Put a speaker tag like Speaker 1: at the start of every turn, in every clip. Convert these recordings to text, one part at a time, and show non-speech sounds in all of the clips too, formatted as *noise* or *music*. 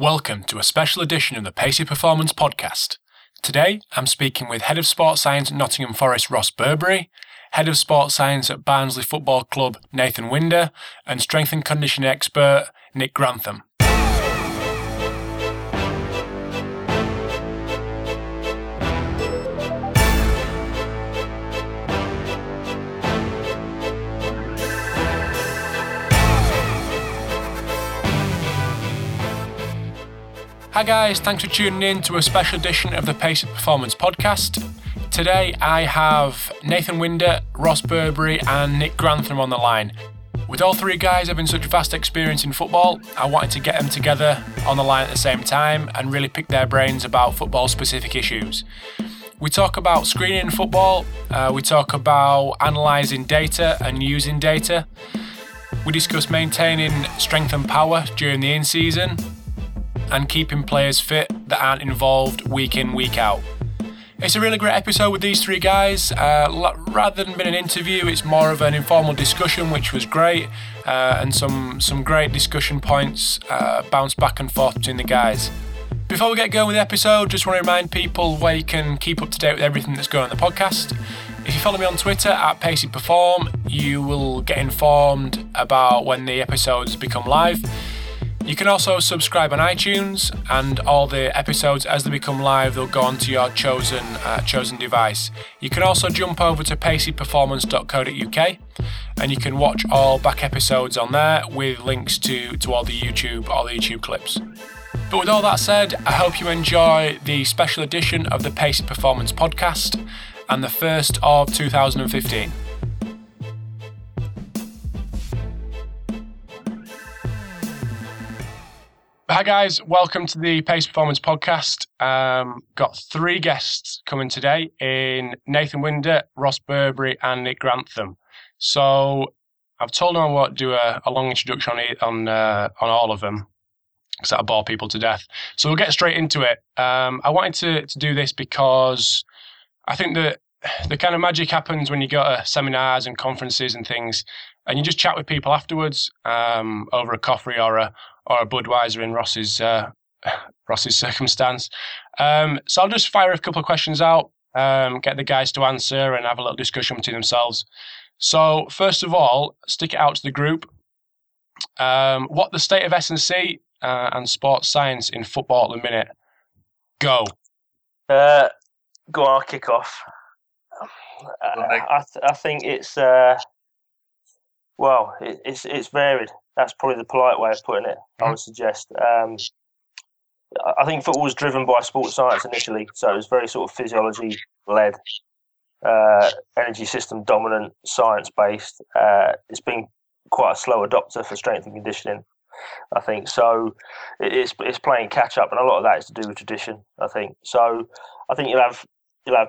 Speaker 1: Welcome to a special edition of the Pacey Performance Podcast. Today, I'm speaking with Head of Sports Science at Nottingham Forest Ross Burberry, Head of Sports Science at Barnsley Football Club Nathan Winder, and Strength and Conditioning Expert Nick Grantham. Hi guys, thanks for tuning in to a special edition of the Pacey Performance podcast. Today I have Nathan Winder, Ross Burberry, and Nick Grantham on the line. With all three guys having such vast experience in football, I wanted to get them together on the line at the same time and really pick their brains about football specific issues. We talk about screening in football, uh, we talk about analysing data and using data. We discuss maintaining strength and power during the in season, and keeping players fit that aren't involved week in, week out. It's a really great episode with these three guys. Uh, rather than being an interview, it's more of an informal discussion, which was great, uh, and some some great discussion points uh, bounced back and forth between the guys. Before we get going with the episode, just want to remind people where you can keep up to date with everything that's going on the podcast. If you follow me on Twitter at Pacey Perform, you will get informed about when the episodes become live. You can also subscribe on iTunes, and all the episodes as they become live, they'll go onto your chosen uh, chosen device. You can also jump over to paceyperformance.co.uk, and you can watch all back episodes on there with links to to all the YouTube all the YouTube clips. But with all that said, I hope you enjoy the special edition of the Pacey Performance podcast and the first of 2015. Hi guys, welcome to the Pacey Performance Podcast. Um, got three guests coming today in Nathan Winder, Ross Burberry, and Nick Grantham. So I've told them I won't do a, a long introduction on on, uh, on all of them because that'll bore people to death. So we'll get straight into it. Um, I wanted to, to do this because I think that the kind of magic happens when you go to seminars and conferences and things, and you just chat with people afterwards um, over a coffee or a or a Budweiser in Ross's uh, *sighs* Ross's circumstance. Um, so I'll just fire a couple of questions out, um, get the guys to answer, and have a little discussion between themselves. So first of all, stick it out to the group. Um, what the state of S&C uh, and sports science in football at the minute? Go.
Speaker 2: Uh, go on, I'll kick off. Uh, I, th- I think it's uh, well, it, it's it's varied. That's probably the polite way of putting it. Mm-hmm. I would suggest. Um, I think football was driven by sports science initially, so it was very sort of physiology led, uh, energy system dominant, science based. Uh, it's been quite a slow adopter for strength and conditioning. I think so. It's it's playing catch up, and a lot of that is to do with tradition. I think so. I think you'll have you'll have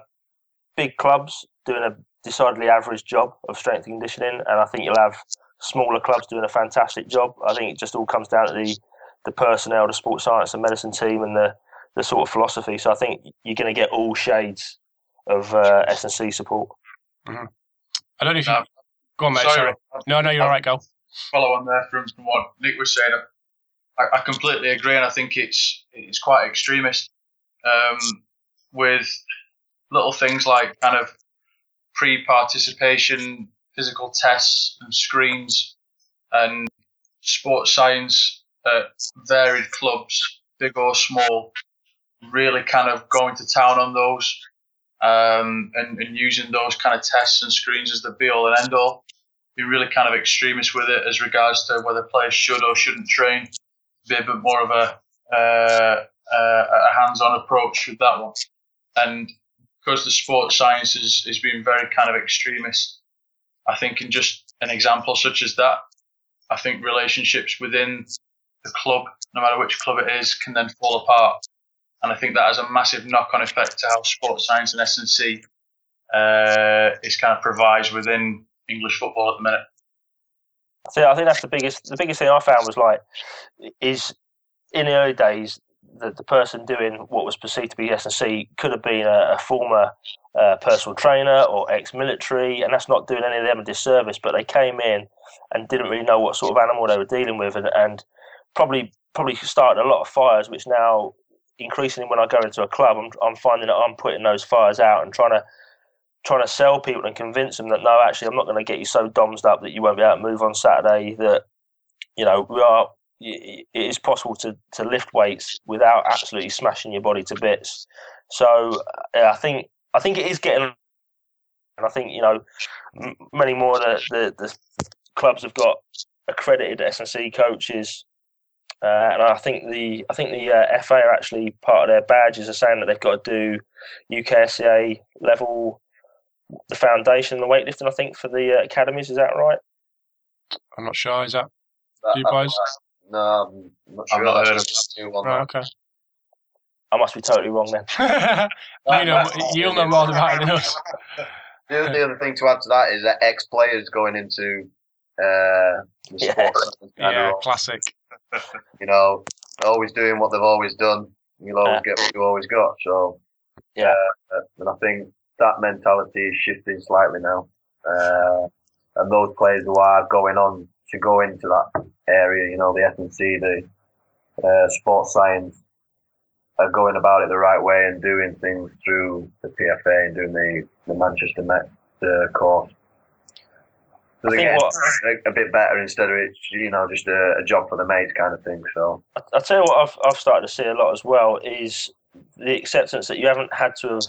Speaker 2: big clubs doing a decidedly average job of strength and conditioning, and I think you'll have smaller clubs doing a fantastic job. I think it just all comes down to the the personnel, the sports science and medicine team, and the the sort of philosophy. So I think you're going to get all shades of uh, S and C support.
Speaker 1: Mm-hmm. I don't know if you go on, mate. Sorry. sorry. No, no, you're all right. Go.
Speaker 3: Follow on there from, from what Nick was saying. I, I completely agree, and I think it's it's quite extremist um, with little things like kind of pre-participation physical tests and screens and sports science at varied clubs, big or small, really kind of going to town on those um, and, and, using those kind of tests and screens as the be all and end all. Be really kind of extremist with it as regards to whether players should or shouldn't train. Be a bit more of a, uh, uh, a hands on approach with that one. And because the sports science has been very kind of extremist, I think in just an example such as that, I think relationships within the club, no matter which club it is, can then fall apart. And I think that has a massive knock-on effect to how sports science and S&C uh, is kind of provides within English football at the minute.
Speaker 2: So I think that's the biggest the biggest thing I found was like is in the early days the, the person doing what was perceived to be S&C could have been a, a former uh, personal trainer or ex-military, and that's not doing any of them a disservice. But they came in and didn't really know what sort of animal they were dealing with, and, and probably probably started a lot of fires, which now increasingly when I go into a club, I'm, I'm finding that I'm putting those fires out and trying to trying to sell people and convince them that no, actually, I'm not going to get you so dommed up that you won't be able to move on Saturday. That you know we are. It is possible to, to lift weights without absolutely smashing your body to bits. So I think I think it is getting, and I think you know many more of the, the, the clubs have got accredited S&C coaches uh, and I think the I think the uh, FA are actually part of their badges are saying that they've got to do UKSCA level, the foundation, the weightlifting. I think for the uh, academies, is that right?
Speaker 1: I'm not sure. Is that, that you guys?
Speaker 4: No, I'm not sure.
Speaker 3: I've not heard of that.
Speaker 1: Right, okay.
Speaker 2: I must be totally wrong then.
Speaker 1: you know, you'll know more about it than us.
Speaker 4: The, the other thing to add to that is that ex players going into uh,
Speaker 2: yeah,
Speaker 1: yeah classic *laughs*
Speaker 4: you know, always doing what they've always done. You'll always get what you always got. So,
Speaker 2: yeah,
Speaker 4: uh, and I think that mentality is shifting slightly now. Uh, and those players who are going on to go into that area, you know, the S&C, the uh, sports science, are going about it the right way and doing things through the PFA and doing the, the Manchester Met uh, course. So they get what, a, bit better instead of it, you know, just a, a, job for the mates kind of thing. So
Speaker 2: I, I tell you what, I've I've started to see a lot as well is the acceptance that you haven't had to have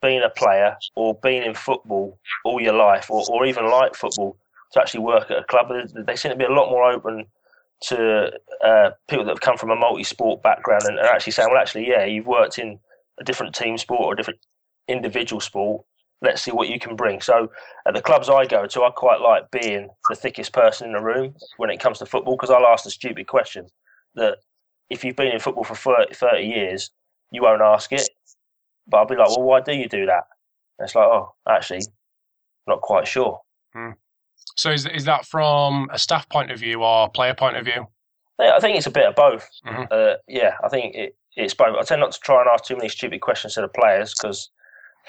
Speaker 2: been a player or been in football all your life, or, or even like football to actually work at a club. They seem to be a lot more open to uh, people that have come from a multi-sport background and, and actually saying, well, actually, yeah, you've worked in a different team sport or a different individual sport let's see what you can bring. So at the clubs I go to, I quite like being the thickest person in the room when it comes to football because I'll ask the stupid question that if you've been in football for 30, 30 years, you won't ask it. But I'll be like, well, why do you do that? And it's like, oh, actually, not quite sure.
Speaker 1: Hmm. So is, is that from a staff point of view or player point of view?
Speaker 2: I think it's a bit of both. Mm-hmm. Uh, yeah, I think it, it's both. I tend not to try and ask too many stupid questions to the players because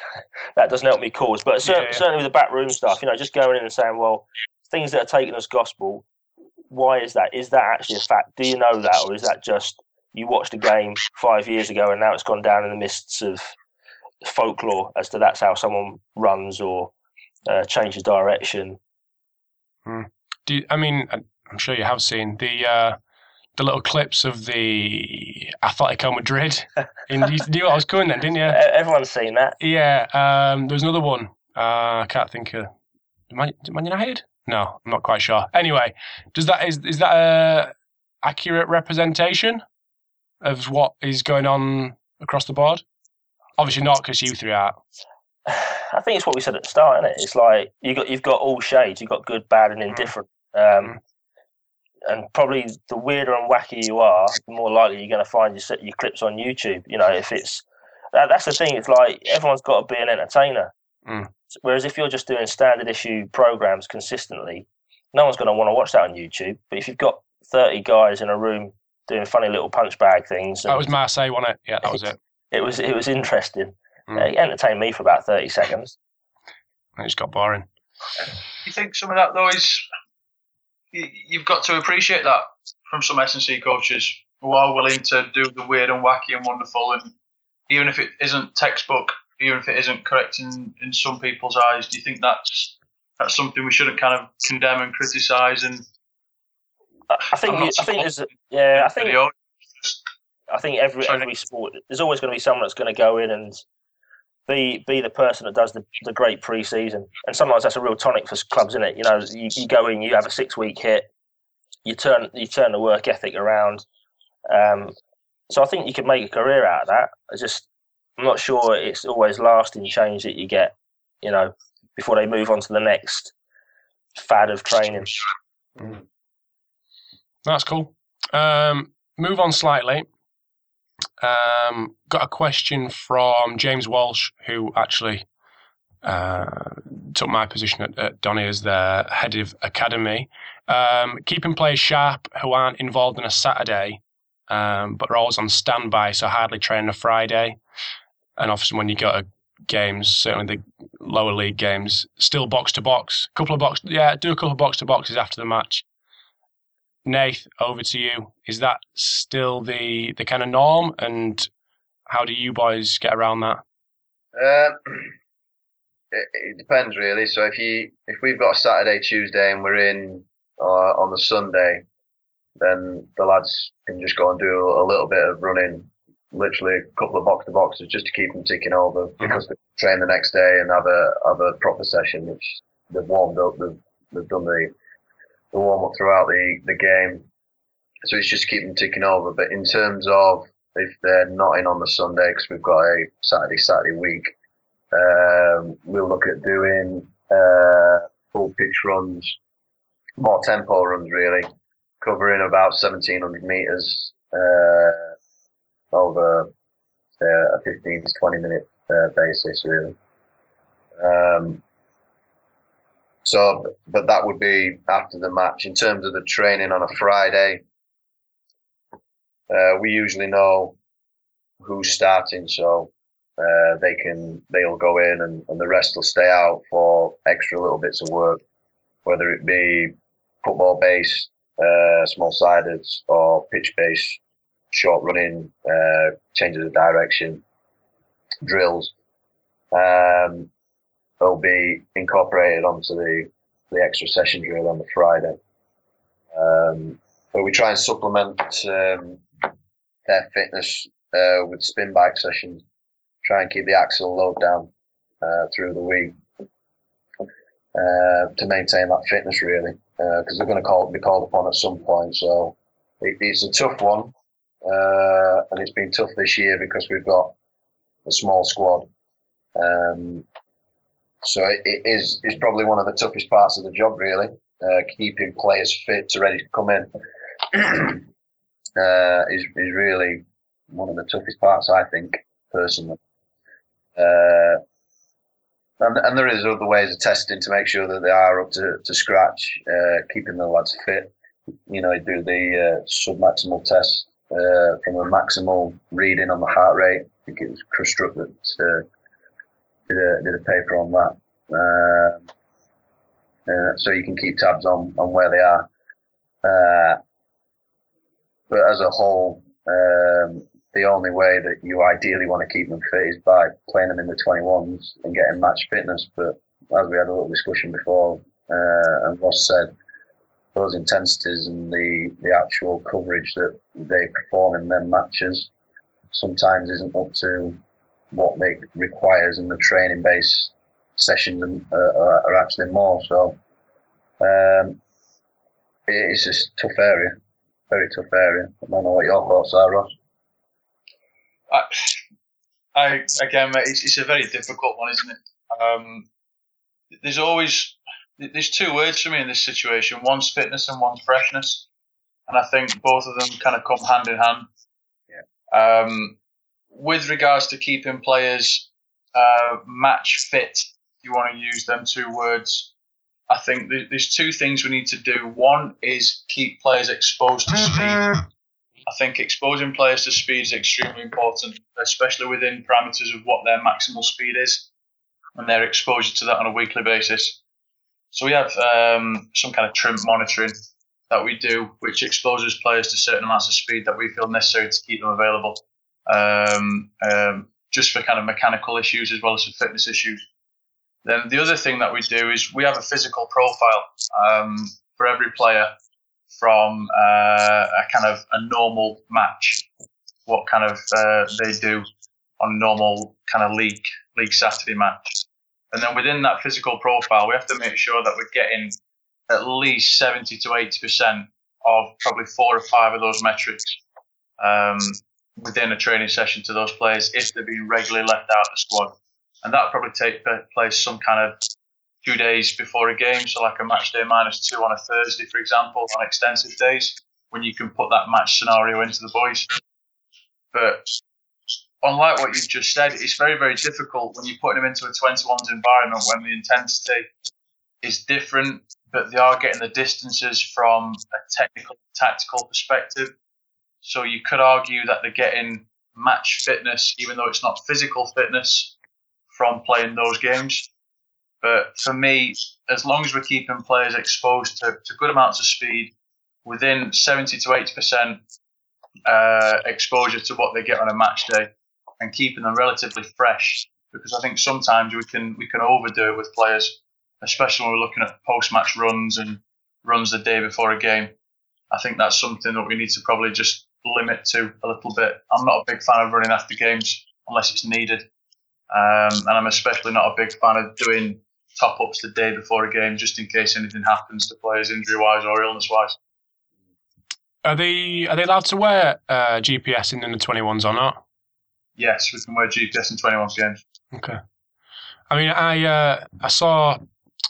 Speaker 2: *laughs* that doesn't help me cause. But cer- yeah, yeah. certainly with the backroom stuff, you know, just going in and saying, well, things that are taken as gospel, why is that? Is that actually a fact? Do you know that, or is that just you watched a game five years ago and now it's gone down in the mists of folklore as to that's how someone runs or uh, changes direction?
Speaker 1: Hmm. Do you, I mean? I'm sure you have seen the uh, the little clips of the Atletico Madrid. *laughs* And you knew what I was coming then, didn't you?
Speaker 2: Everyone's seen that.
Speaker 1: Yeah. Um, there was another one. Uh, I can't think of. Man, Man United? No, I'm not quite sure. Anyway, does that is is that a accurate representation of what is going on across the board? Obviously not, because you threw out.
Speaker 2: I think it's what we said at the start, isn't it? It's like you got you've got all shades. You've got good, bad, and mm. indifferent. Um, and probably the weirder and wacky you are, the more likely you're going to find your your clips on YouTube. You know, if it's that, that's the thing. It's like everyone's got to be an entertainer. Mm. Whereas if you're just doing standard issue programs consistently, no one's going to want to watch that on YouTube. But if you've got 30 guys in a room doing funny little punch bag things,
Speaker 1: that was Marseille, wasn't it? Yeah, that was *laughs* it.
Speaker 2: It was it was interesting. Mm. Uh, it entertained me for about 30 seconds.
Speaker 1: It just got boring.
Speaker 3: You think some of that though is you've got to appreciate that from some S&C coaches who are willing to do the weird and wacky and wonderful, and even if it isn't textbook, even if it isn't correct in, in some people's eyes, do you think that's that's something we shouldn't kind of condemn and criticise? And
Speaker 2: I think we, I think there's yeah I think. I think every every sport there's always going to be someone that's going to go in and be be the person that does the, the great preseason. And sometimes that's a real tonic for clubs, isn't it? You know, you, you go in, you have a six week hit, you turn you turn the work ethic around. Um, so I think you could make a career out of that. I just I'm not sure it's always lasting change that you get, you know, before they move on to the next fad of training. Mm.
Speaker 1: That's cool. Um, move on slightly. Um, got a question from James Walsh, who actually uh, took my position at, at Donny as the head of academy. Um, keeping players sharp who aren't involved in a Saturday, um, but are always on standby, so hardly train a Friday. And often when you go to games, certainly the lower league games, still box to box. Couple of box, yeah, do a couple of box to boxes after the match. Nath, over to you. Is that still the the kind of norm, and how do you boys get around that?
Speaker 4: Uh, *clears throat* it, it, depends really. So if you if we've got a Saturday, Tuesday, and we're in uh, on the Sunday, then the lads can just go and do a, a little bit of running, literally a couple of box to boxes just to keep them ticking over mm-hmm. because they train the next day and have a have a proper session, which they've warmed up, they've, they've done the the warm up throughout the, the game. So it's just keep them ticking over. But in terms of if they're not in on the Sunday, because we've got a Saturday Saturday week, um, we'll look at doing uh, full pitch runs, more tempo runs really, covering about 1700 meters uh, over uh, a 15 to 20 minute uh, basis really. Um, so, but that would be after the match. In terms of the training on a Friday, uh, we usually know who's starting, so uh, they can they'll go in and, and the rest will stay out for extra little bits of work, whether it be football based, uh, small sided, or pitch based, short running, uh, changes of direction, drills. Um, they'll be incorporated onto the, the extra session drill on the Friday. Um, but we try and supplement um, their fitness uh, with spin bike sessions, try and keep the axial load down uh, through the week uh, to maintain that fitness really, because uh, they're going to call, be called upon at some point. So it, it's a tough one, uh, and it's been tough this year because we've got a small squad. Um, so it, is is probably one of the toughest parts of the job, really, uh, keeping players fit to ready to come in. *clears throat* uh, is is really one of the toughest parts, I think, personally. Uh, and, and there is other ways of testing to make sure that they are up to, to scratch, uh, keeping the lads fit. You know, do the uh, sub-maximal test uh, from a maximal reading on the heart rate. I think it was Chris Struck uh, did a, did a paper on that. Um, uh, so you can keep tabs on, on where they are. Uh, but as a whole, um, the only way that you ideally want to keep them fit is by playing them in the 21s and getting match fitness. But as we had a little discussion before, uh, and Ross said, those intensities and the, the actual coverage that they perform in their matches sometimes isn't up to what they requires in the training base sessions uh, are actually more. So um, it's just a tough area, very tough area. I don't know what your thoughts are, Ross.
Speaker 3: I, I again, it's, it's a very difficult one, isn't it? Um, there's always there's two words for me in this situation. One's fitness and one's freshness, and I think both of them kind of come hand in hand. Yeah. Um, with regards to keeping players uh, match fit, you want to use them two words, I think there's two things we need to do. One is keep players exposed to speed. I think exposing players to speed is extremely important, especially within parameters of what their maximal speed is and their exposure to that on a weekly basis. So we have um, some kind of trim monitoring that we do, which exposes players to certain amounts of speed that we feel necessary to keep them available um, um, just for kind of mechanical issues as well as for fitness issues. Then the other thing that we do is we have a physical profile um, for every player from uh, a kind of a normal match, what kind of uh, they do on normal kind of league league Saturday match. And then within that physical profile, we have to make sure that we're getting at least 70 to 80% of probably four or five of those metrics. Um, within a training session to those players if they're being regularly left out of the squad. And that probably take place some kind of two days before a game, so like a match day minus two on a Thursday, for example, on extensive days, when you can put that match scenario into the boys. But unlike what you've just said, it's very, very difficult when you're putting them into a 21s environment when the intensity is different, but they are getting the distances from a technical, tactical perspective. So you could argue that they're getting match fitness, even though it's not physical fitness, from playing those games. But for me, as long as we're keeping players exposed to, to good amounts of speed within 70 to 80% uh, exposure to what they get on a match day and keeping them relatively fresh. Because I think sometimes we can we can overdo it with players, especially when we're looking at post match runs and runs the day before a game. I think that's something that we need to probably just limit to a little bit. I'm not a big fan of running after games unless it's needed, um, and I'm especially not a big fan of doing top ups the day before a game just in case anything happens to players injury wise or illness wise.
Speaker 1: Are they are they allowed to wear uh, GPS in the 21s or not?
Speaker 3: Yes, we can wear GPS in 21s games.
Speaker 1: Okay. I mean, I uh, I saw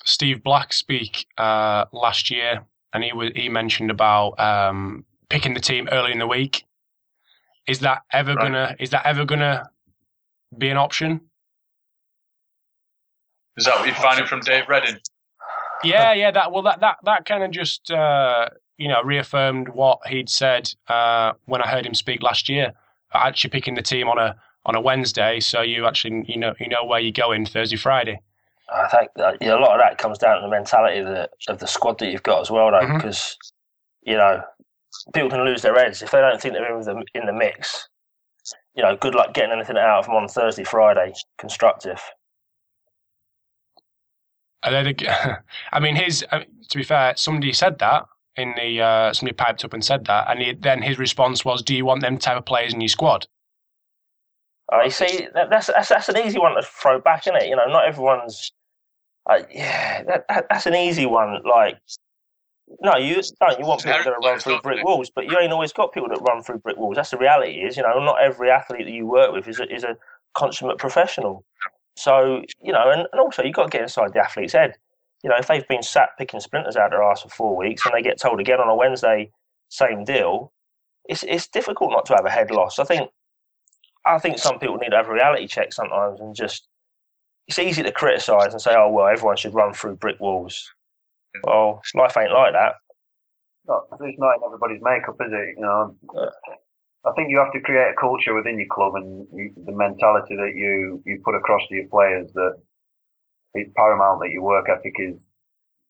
Speaker 1: Steve Black speak uh, last year, and he was he mentioned about um, picking the team early in the week. Is that ever right. gonna is that ever gonna be an option?
Speaker 3: Is that what you're finding from Dave Reddin?
Speaker 1: Yeah, yeah. That well, that that that kind of just uh, you know reaffirmed what he'd said uh, when I heard him speak last year. Actually, picking the team on a on a Wednesday, so you actually you know you know where you're going Thursday, Friday.
Speaker 2: I think that, yeah, a lot of that comes down to the mentality of the of the squad that you've got as well, though, mm-hmm. because you know people can lose their heads if they don't think they're in the in the mix. You know, good luck getting anything out of them on Thursday, Friday, constructive. *laughs*
Speaker 1: I mean, his. To be fair, somebody said that in the. Uh, somebody piped up and said that, and he, then his response was, "Do you want them type of players in your squad?"
Speaker 2: Uh, see, that, that's, that's that's an easy one to throw back, isn't it? You know, not everyone's. Uh, yeah, that, that, that's an easy one. Like, no, you don't. You want people that run through brick walls, but you ain't always got people that run through brick walls. That's the reality. Is you know, not every athlete that you work with is a, is a consummate professional. So, you know, and, and also you've got to get inside the athlete's head. You know, if they've been sat picking splinters out their ass for four weeks and they get told again on a Wednesday, same deal, it's it's difficult not to have a head loss. I think I think some people need to have a reality check sometimes and just it's easy to criticise and say, oh well, everyone should run through brick walls. Well, life ain't like that.
Speaker 4: Not, it's not in everybody's makeup, is it? You know, I think you have to create a culture within your club and you, the mentality that you, you put across to your players that it's paramount that your work ethic is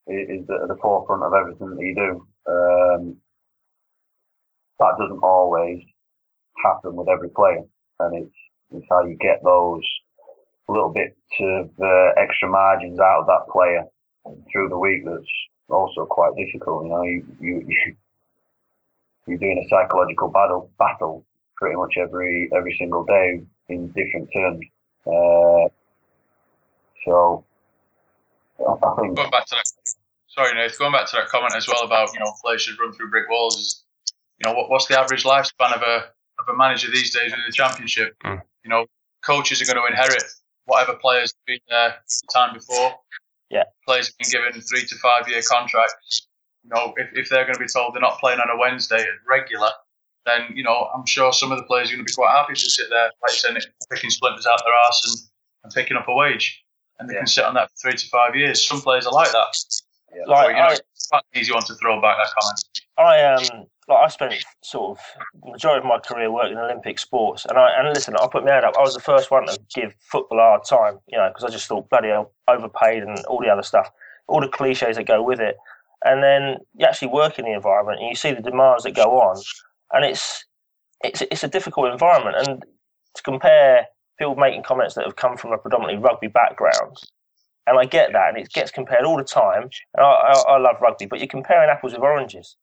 Speaker 4: is at the forefront of everything that you do. Um, that doesn't always happen with every player, and it's it's how you get those little bits of uh, extra margins out of that player through the week. That's also quite difficult. You know, you you, *laughs* you you're doing a psychological battle battle pretty much every every single day in different terms. Uh, so I think
Speaker 3: going back to that. Sorry, Nate. Going back to that comment as well about you know players should run through brick walls. Is, you know what, what's the average lifespan of a of a manager these days in the championship? Mm. You know, coaches are going to inherit whatever players have been there the time before.
Speaker 2: Yeah,
Speaker 3: players have been given three to five year contracts you know, if, if they're going to be told they're not playing on a Wednesday regular, then you know I'm sure some of the players are going to be quite happy to sit there, like saying, picking splinters out their arse and, and picking up a wage, and they yeah. can sit on that for three to five years. Some players are like that. Yeah. Like, so, you know, I, it's quite easy one to throw back that comment.
Speaker 2: I um like I spent sort of the majority of my career working in Olympic sports, and I and listen, I put my head up. I was the first one to give football a hard time, you know, because I just thought bloody hell, overpaid and all the other stuff, all the cliches that go with it and then you actually work in the environment and you see the demands that go on, and it's it's it's a difficult environment. And to compare people making comments that have come from a predominantly rugby background, and I get that, and it gets compared all the time. And I, I, I love rugby, but you're comparing apples with oranges.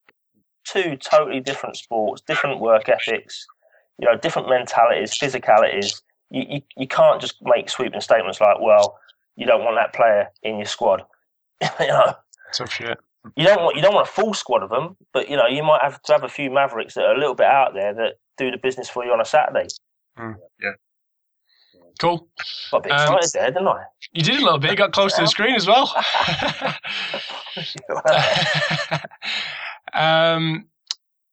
Speaker 2: Two totally different sports, different work ethics, you know, different mentalities, physicalities. You, you, you can't just make sweeping statements like, well, you don't want that player in your squad. *laughs* you know,
Speaker 1: tough shit
Speaker 2: you don't want you don't want a full squad of them, but you know you might have to have a few mavericks that are a little bit out there that do the business for you on a Saturday.
Speaker 3: Mm. Yeah.
Speaker 1: Cool.
Speaker 2: Got a bit um, excited there, didn't I?
Speaker 1: You did a little bit. You got close to the screen as well. *laughs* *laughs* um,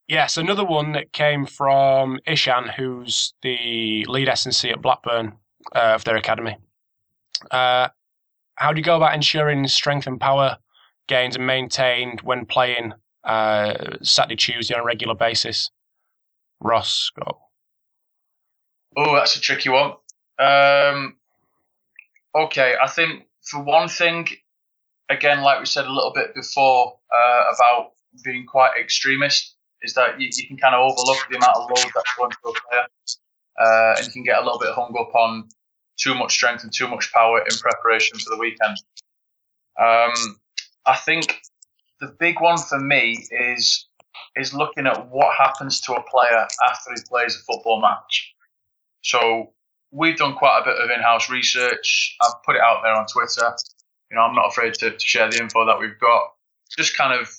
Speaker 1: yes, another one that came from Ishan, who's the lead S&C at Blackburn uh, of their academy. Uh, how do you go about ensuring strength and power gains are maintained when playing uh, Saturday, Tuesday on a regular basis? Ross, go.
Speaker 3: Oh, that's a tricky one. Um, okay, I think for one thing, again, like we said a little bit before uh, about being quite extremist is that you, you can kind of overlook the amount of load that's going to a player, uh, and you can get a little bit hung up on too much strength and too much power in preparation for the weekend. Um, I think the big one for me is is looking at what happens to a player after he plays a football match. So we've done quite a bit of in-house research. I've put it out there on Twitter. You know, I'm not afraid to, to share the info that we've got. Just kind of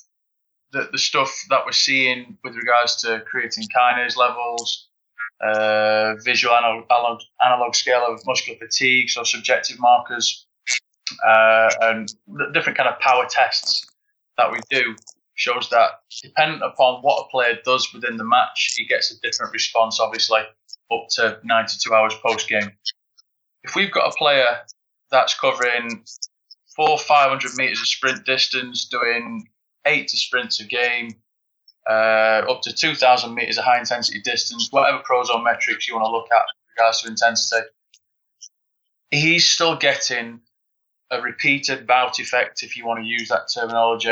Speaker 3: the, the stuff that we're seeing with regards to creatine kinase levels, uh, visual analog, analog, analog, scale of muscular fatigue, so subjective markers, uh, and different kind of power tests that we do shows that dependent upon what a player does within the match, he gets a different response, obviously, up to 92 hours post game. If we've got a player that's covering four, 500 meters of sprint distance, doing 80 sprints a game, uh, up to 2,000 meters of high intensity distance, whatever prozone metrics you want to look at with regards to intensity, he's still getting a repeated bout effect, if you want to use that terminology,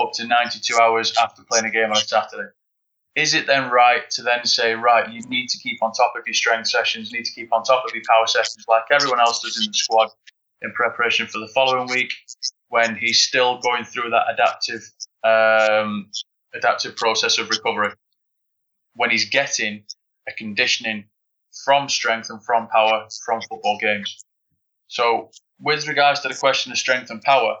Speaker 3: up to 92 hours after playing a game on a Saturday. Is it then right to then say, right, you need to keep on top of your strength sessions, you need to keep on top of your power sessions like everyone else does in the squad in preparation for the following week when he's still going through that adaptive um, adaptive process of recovery when he's getting a conditioning from strength and from power from football games. So, with regards to the question of strength and power,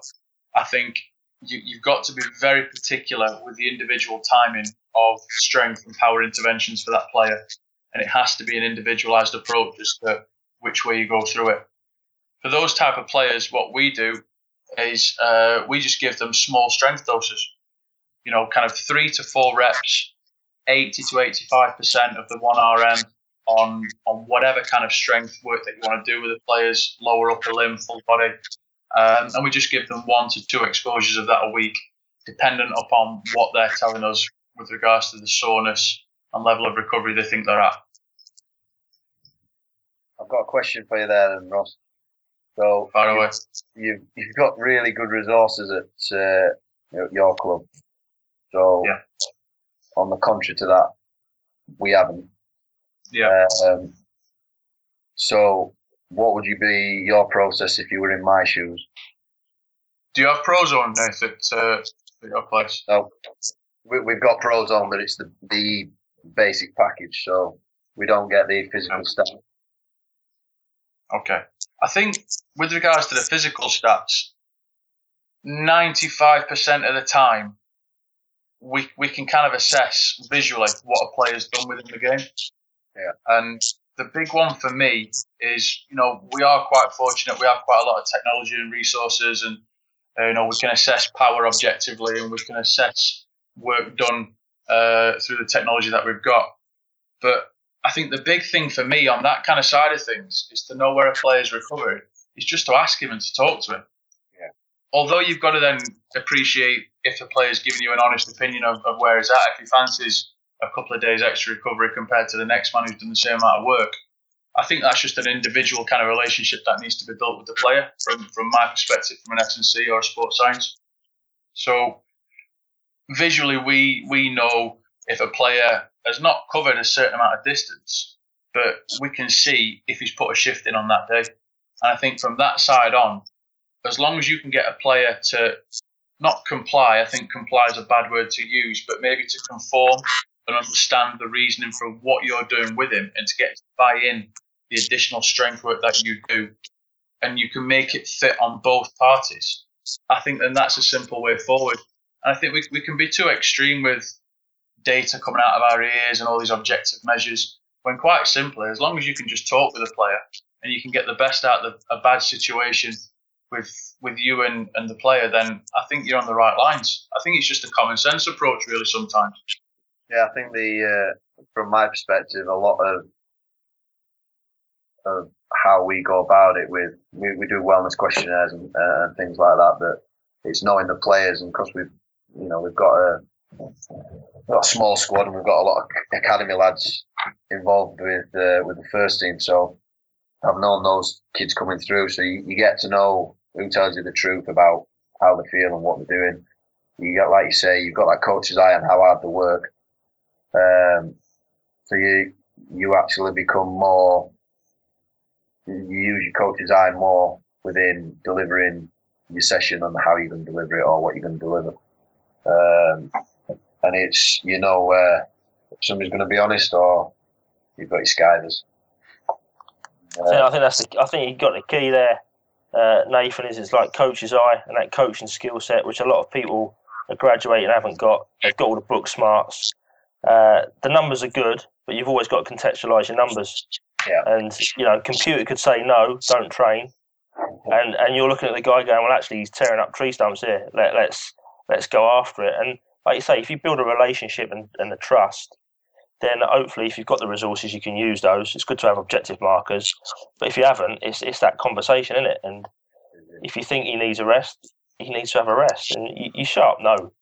Speaker 3: I think you, you've got to be very particular with the individual timing of strength and power interventions for that player, and it has to be an individualized approach as to which way you go through it. For those type of players, what we do is uh, we just give them small strength doses you know, kind of three to four reps, 80 to 85% of the 1RM on, on whatever kind of strength work that you want to do with the players, lower upper limb, full body. Um, and we just give them one to two exposures of that a week, dependent upon what they're telling us with regards to the soreness and level of recovery they think they're at.
Speaker 4: I've got a question for you there, then, Ross. So,
Speaker 3: Far away.
Speaker 4: You've, you've got really good resources at uh, your club. So, yeah. on the contrary to that, we haven't.
Speaker 3: Yeah.
Speaker 4: Um, so, what would you be your process if you were in my shoes?
Speaker 3: Do you have Prozone, Nathan, at your place?
Speaker 4: No, we, we've got Prozone, but it's the the basic package, so we don't get the physical stuff.
Speaker 3: Okay. I think with regards to the physical stats, 95% of the time, we we can kind of assess visually what a player's done within the game.
Speaker 4: Yeah.
Speaker 3: And the big one for me is, you know, we are quite fortunate. We have quite a lot of technology and resources, and uh, you know, we can assess power objectively, and we can assess work done uh, through the technology that we've got. But I think the big thing for me on that kind of side of things is to know where a player's recovered. Is just to ask him and to talk to him although you've got to then appreciate if the player's giving you an honest opinion of, of where he's at, if he fancies a couple of days extra recovery compared to the next man who's done the same amount of work, I think that's just an individual kind of relationship that needs to be built with the player from, from my perspective, from an S&C or a sports science. So visually, we, we know if a player has not covered a certain amount of distance, but we can see if he's put a shift in on that day. And I think from that side on, as long as you can get a player to not comply, I think comply is a bad word to use, but maybe to conform and understand the reasoning for what you're doing with him and to get to buy in the additional strength work that you do and you can make it fit on both parties. I think then that's a simple way forward. And I think we, we can be too extreme with data coming out of our ears and all these objective measures when quite simply, as long as you can just talk with a player and you can get the best out of a bad situation with with you and, and the player, then I think you're on the right lines. I think it's just a common sense approach, really. Sometimes.
Speaker 4: Yeah, I think the uh, from my perspective, a lot of of how we go about it with we, we do wellness questionnaires and, uh, and things like that. But it's knowing the players, and because we've you know we've got a got a small squad and we've got a lot of academy lads involved with uh, with the first team. So I've known those kids coming through, so you, you get to know who tells you the truth about how they feel and what they're doing. you got, like you say, you've got that coach's eye on how hard they work. Um, so you you actually become more. You use your coach's eye more within delivering your session and how you're going to deliver it or what you're going to deliver. Um, and it's you know uh, somebody's going to be honest or you've got your skivers.
Speaker 2: Uh, I think that's the, I think you got the key there, uh, Nathan. Is it's like coach's eye and that coaching skill set, which a lot of people are graduating haven't got. They've got all the book smarts. Uh, the numbers are good, but you've always got to contextualise your numbers.
Speaker 4: Yeah.
Speaker 2: And you know, computer could say no, don't train, and and you're looking at the guy going, well, actually, he's tearing up tree stumps here. Let, let's let's go after it. And like you say, if you build a relationship and, and the trust, then hopefully, if you've got the resources, you can use those. It's good to have objective markers, but if you haven't, it's it's that conversation, isn't it? And if you think he needs a rest, he needs to have a rest, and you, you sharp no.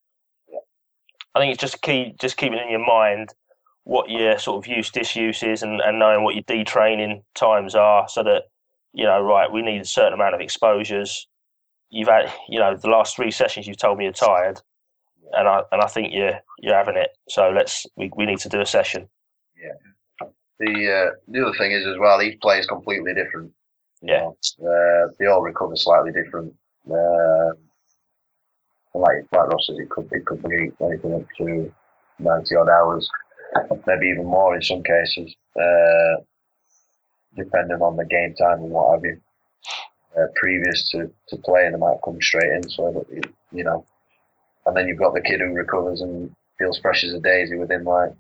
Speaker 2: I think it's just key, just keeping in your mind what your sort of use disuse is, and, and knowing what your detraining times are, so that you know, right, we need a certain amount of exposures. You've had, you know, the last three sessions you've told me you're tired and I and I think you're you're having it. So let's we, we need to do a session.
Speaker 4: Yeah. The uh, the other thing is as well, each player is completely different.
Speaker 2: Yeah.
Speaker 4: Uh, they all recover slightly different. Uh, like like Ross says, it could it could be anything up to ninety odd hours, maybe even more in some cases, uh, depending on the game time and what have you. Uh, previous to, to playing, they might come straight in, so that you know and then you've got the kid who recovers and feels fresh as a daisy within like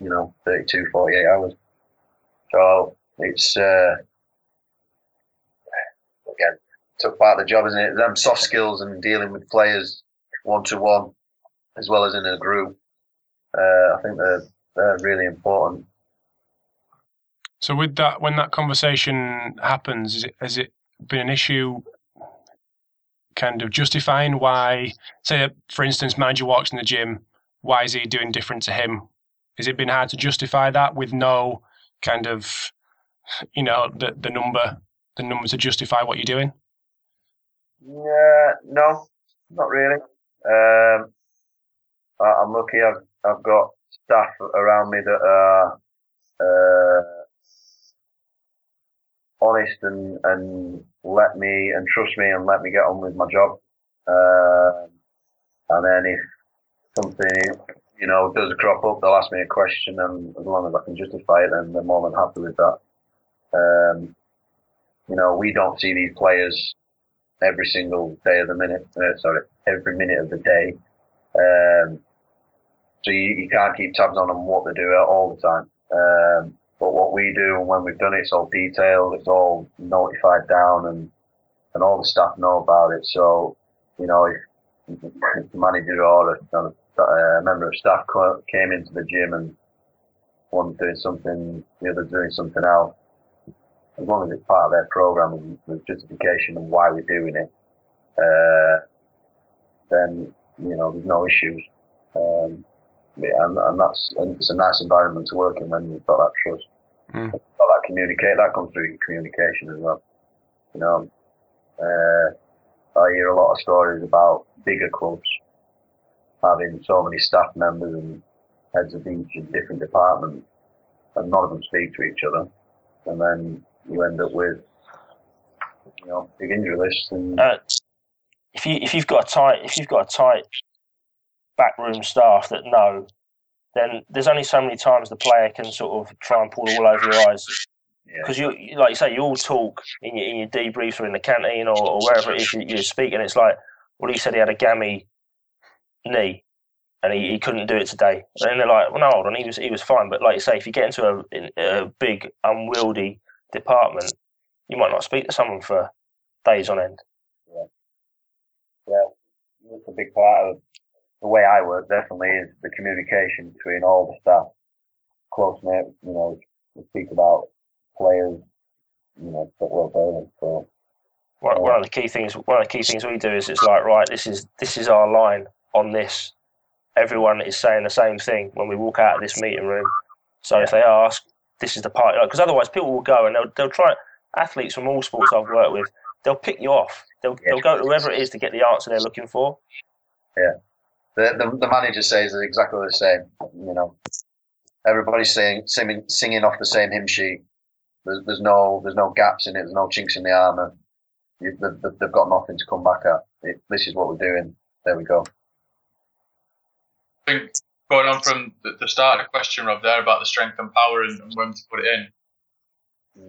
Speaker 4: you know 32 48 hours. So it's uh again took part of the job isn't it? Them soft skills and dealing with players one to one as well as in a group uh, i think they're, they're really important.
Speaker 1: So with that when that conversation happens is it, has it been an issue kind of justifying why, say, for instance, manager walks in the gym, why is he doing different to him? Has it been hard to justify that with no kind of, you know, the the number, the number to justify what you're doing?
Speaker 4: Yeah, no, not really. Um, I, am lucky. I've I've got staff around me that are uh, honest and, and let me and trust me and let me get on with my job. Uh, and then if something, you know, does crop up, they'll ask me a question, and as long as I can justify it, then they're more than happy with that. Um, you know, we don't see these players every single day of the minute. Uh, sorry, every minute of the day. Um, so you, you can't keep tabs on them what they do all the time. Um, but what we do and when we've done it, it's all detailed, it's all notified down, and and all the staff know about it. So, you know, if, the manager or a, a, member of staff came into the gym and one's doing something, the other's doing something else, as long as it's part of their program and justification of why we're doing it, uh, then you know there's no issues. Um, and, and that's and it's a nice environment to work in when you've got that trust. Mm. That communicate that comes through communication as well. You know, uh, I hear a lot of stories about bigger clubs having so many staff members and heads of each in different departments, and none of them speak to each other, and then you end up with you know big injury lists. And
Speaker 2: uh, if you if you've got a tight if you've got a tight backroom staff that know, then there's only so many times the player can sort of try and pull all over your eyes. Because yeah. you, like you say, you all talk in your, in your debriefs or in the canteen or, or wherever it is you, you speak, and it's like, well, he said he had a gammy knee, and he, he couldn't do it today. And they're like, well, no, hold on, he was he was fine. But like you say, if you get into a, a big unwieldy department, you might not speak to someone for days on end.
Speaker 4: Yeah, yeah, that's a big part of the way I work definitely is the communication between all the staff, close knit. You know, we speak about players, you know, football players. So
Speaker 2: one, one of the key things, one of the key things we do is it's like, right, this is this is our line on this. Everyone is saying the same thing when we walk out of this meeting room. So yeah. if they ask, this is the part, because like, otherwise people will go and they'll they'll try. Athletes from all sports I've worked with, they'll pick you off. They'll yeah. they'll go to whoever it is to get the answer they're looking for.
Speaker 4: Yeah the, the, the manager says exactly the same. You know, everybody's saying singing, singing off the same hymn sheet. There's, there's no there's no gaps in it. There's no chinks in the armor. You, they've, they've got nothing to come back at. It, this is what we're doing. There we go.
Speaker 3: I think going on from the, the start of the question, Rob, there about the strength and power and, and when to put it in.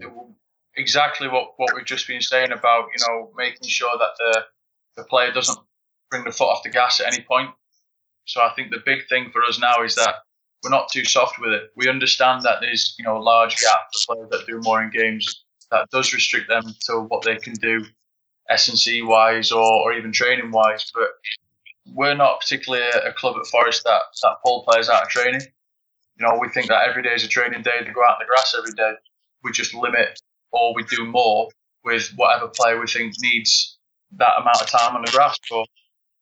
Speaker 3: Mm. Exactly what, what we've just been saying about, you know, making sure that the the player doesn't bring the foot off the gas at any point. So I think the big thing for us now is that we're not too soft with it. We understand that there's, you know, a large gap for players that do more in games that does restrict them to what they can do S&C wise or, or even training wise. But we're not particularly a, club at Forest that, that pull players out of training. You know, we think that every day is a training day. They go out in the grass every day. We just limit or we do more with whatever player we think needs that amount of time on the grass. But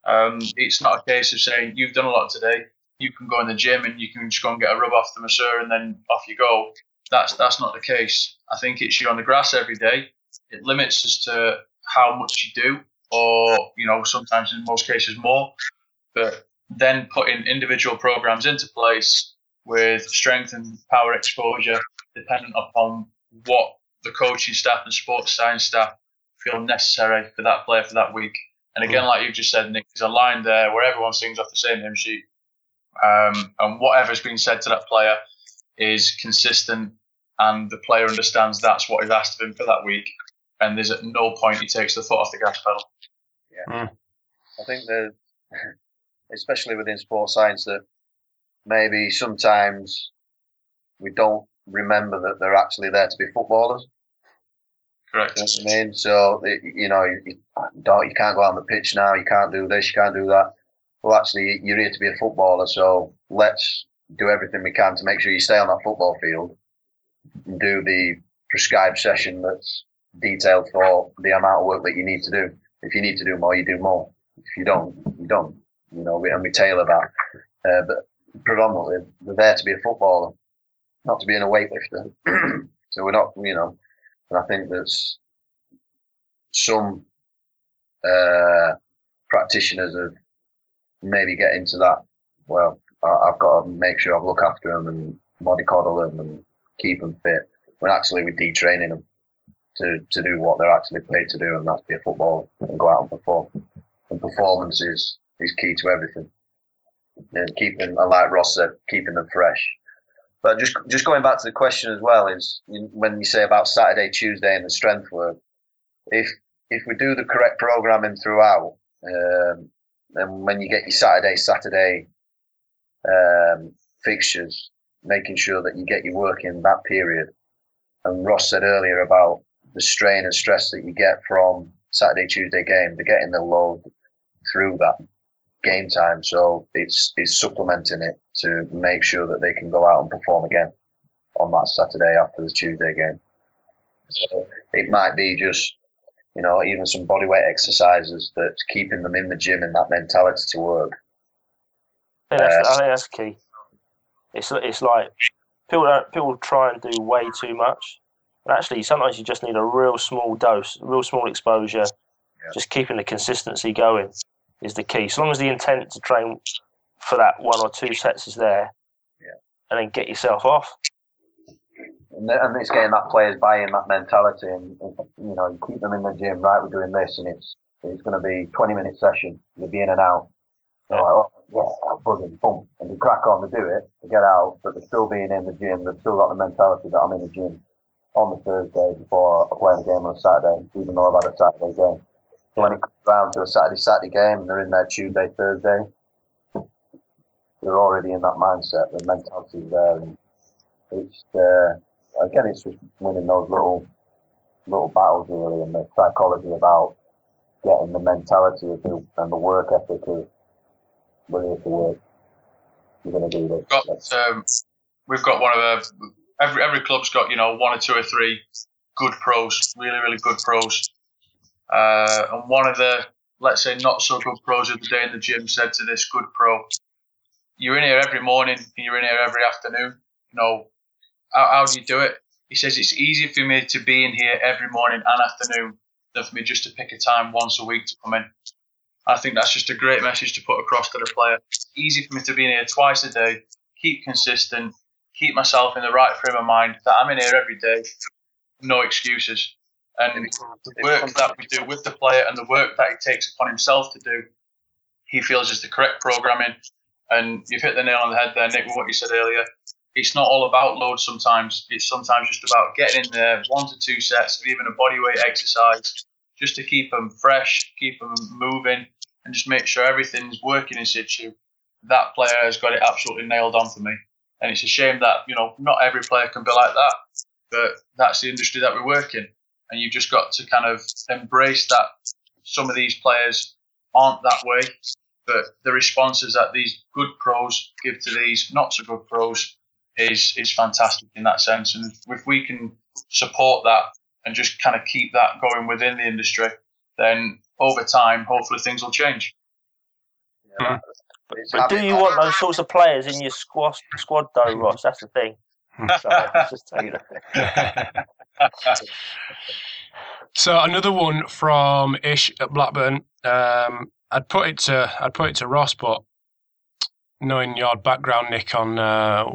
Speaker 3: um, it's not a case of saying you've done a lot today. You can go in the gym and you can just go and get a rub off the masseur and then off you go. That's that's not the case. I think it's you on the grass every day. It limits as to how much you do, or you know sometimes in most cases more. But then putting individual programs into place with strength and power exposure, dependent upon what the coaching staff and sports science staff feel necessary for that player for that week. And again, like you've just said, Nick, there's a line there where everyone sings off the same hymn sheet. Um, and whatever's been said to that player is consistent, and the player understands that's what is asked of him for that week. And there's at no point he takes the foot off the gas pedal.
Speaker 4: Yeah. Mm. I think that, *laughs* especially within sports science, that maybe sometimes we don't remember that they're actually there to be footballers.
Speaker 3: Correct.
Speaker 4: You know I mean? So, you know, you, don't, you can't go on the pitch now, you can't do this, you can't do that. Well, actually, you're here to be a footballer, so let's do everything we can to make sure you stay on that football field and do the prescribed session that's detailed for the amount of work that you need to do. If you need to do more, you do more. If you don't, you don't. You know, we, and we tailor that. Uh, but predominantly, they're there to be a footballer, not to be in a weightlifter. *clears throat* so we're not, you know, and I think there's some uh, practitioners of maybe get into that. Well, I, have got to make sure I look after them and body coddle them and keep them fit. When actually we're detraining them to, to do what they're actually paid to do, and that's be a football and go out and perform. And performance is, is key to everything. And keeping, like Ross said, keeping them fresh. But just just going back to the question as well is when you say about Saturday, Tuesday, and the strength work. If if we do the correct programming throughout, um, and when you get your Saturday, Saturday um, fixtures, making sure that you get your work in that period. And Ross said earlier about the strain and stress that you get from Saturday, Tuesday game, to getting the load through that game time. So it's it's supplementing it to make sure that they can go out and perform again on that Saturday after the Tuesday game. So it might be just you know even some bodyweight exercises that's keeping them in the gym and that mentality to work.
Speaker 2: I think that's, uh, I think that's key. It's it's like people don't, people try and do way too much. But actually, sometimes you just need a real small dose, real small exposure, yeah. just keeping the consistency going is the key. So long as the intent to train for that one or two sets is there, yeah. and then get yourself off.
Speaker 4: And, and it's getting that players buy-in, that mentality, and, you know, you keep them in the gym. Right, we're doing this, and it's it's going to be twenty minute session. You'll be in and out. Yeah. Like, oh, yeah, buzzing, boom, and you crack on to do it, to get out, but they're still being in the gym. They've still got the mentality that I'm in the gym on the Thursday before I play the game on a Saturday, even though I've had a Saturday game. So when it comes around to a Saturday Saturday game and they're in there Tuesday Thursday, they're already in that mindset. The mentality there, and it's uh, again, it's just winning those little little battles really, and the psychology about getting the mentality of the, and the work ethic of we're here to work. You're going to do this.
Speaker 3: Got, um, we've got one of the every every club's got you know one or two or three good pros, really really good pros uh, and one of the, let's say, not so good pros of the day in the gym said to this good pro, You're in here every morning and you're in here every afternoon. You know, how, how do you do it? He says, It's easier for me to be in here every morning and afternoon than for me just to pick a time once a week to come in. I think that's just a great message to put across to the player. It's easy for me to be in here twice a day, keep consistent, keep myself in the right frame of mind that I'm in here every day, no excuses. And the work that we do with the player and the work that he takes upon himself to do, he feels is the correct programming. And you've hit the nail on the head there, Nick, with what you said earlier. It's not all about load sometimes. It's sometimes just about getting in there, one to two sets of even a bodyweight exercise, just to keep them fresh, keep them moving, and just make sure everything's working in situ. That player has got it absolutely nailed on for me. And it's a shame that, you know, not every player can be like that, but that's the industry that we work in. And you've just got to kind of embrace that some of these players aren't that way, but the responses that these good pros give to these not so good pros is is fantastic in that sense. And if we can support that and just kind of keep that going within the industry, then over time, hopefully things will change.
Speaker 2: Yeah. But, but do you want those sorts of players in your squad, squad though, Ross? That's the thing. Sorry, just tell you that. *laughs* *laughs*
Speaker 1: so another one from Ish at Blackburn. Um, I'd put it to I'd put it to Ross, but knowing your background, Nick, on uh,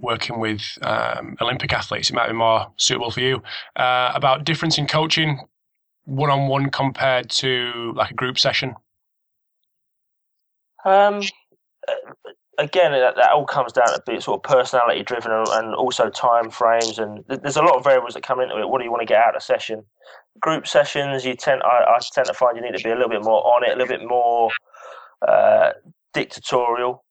Speaker 1: working with um, Olympic athletes, it might be more suitable for you. Uh, about difference in coaching, one on one compared to like a group session.
Speaker 2: Um, again, that, that, all comes down to be sort of personality driven and, also time frames. And there's a lot of variables that come into it. What do you want to get out of session? Group sessions, you tend I, I, tend to find you need to be a little bit more on it, a little bit more uh, dictatorial.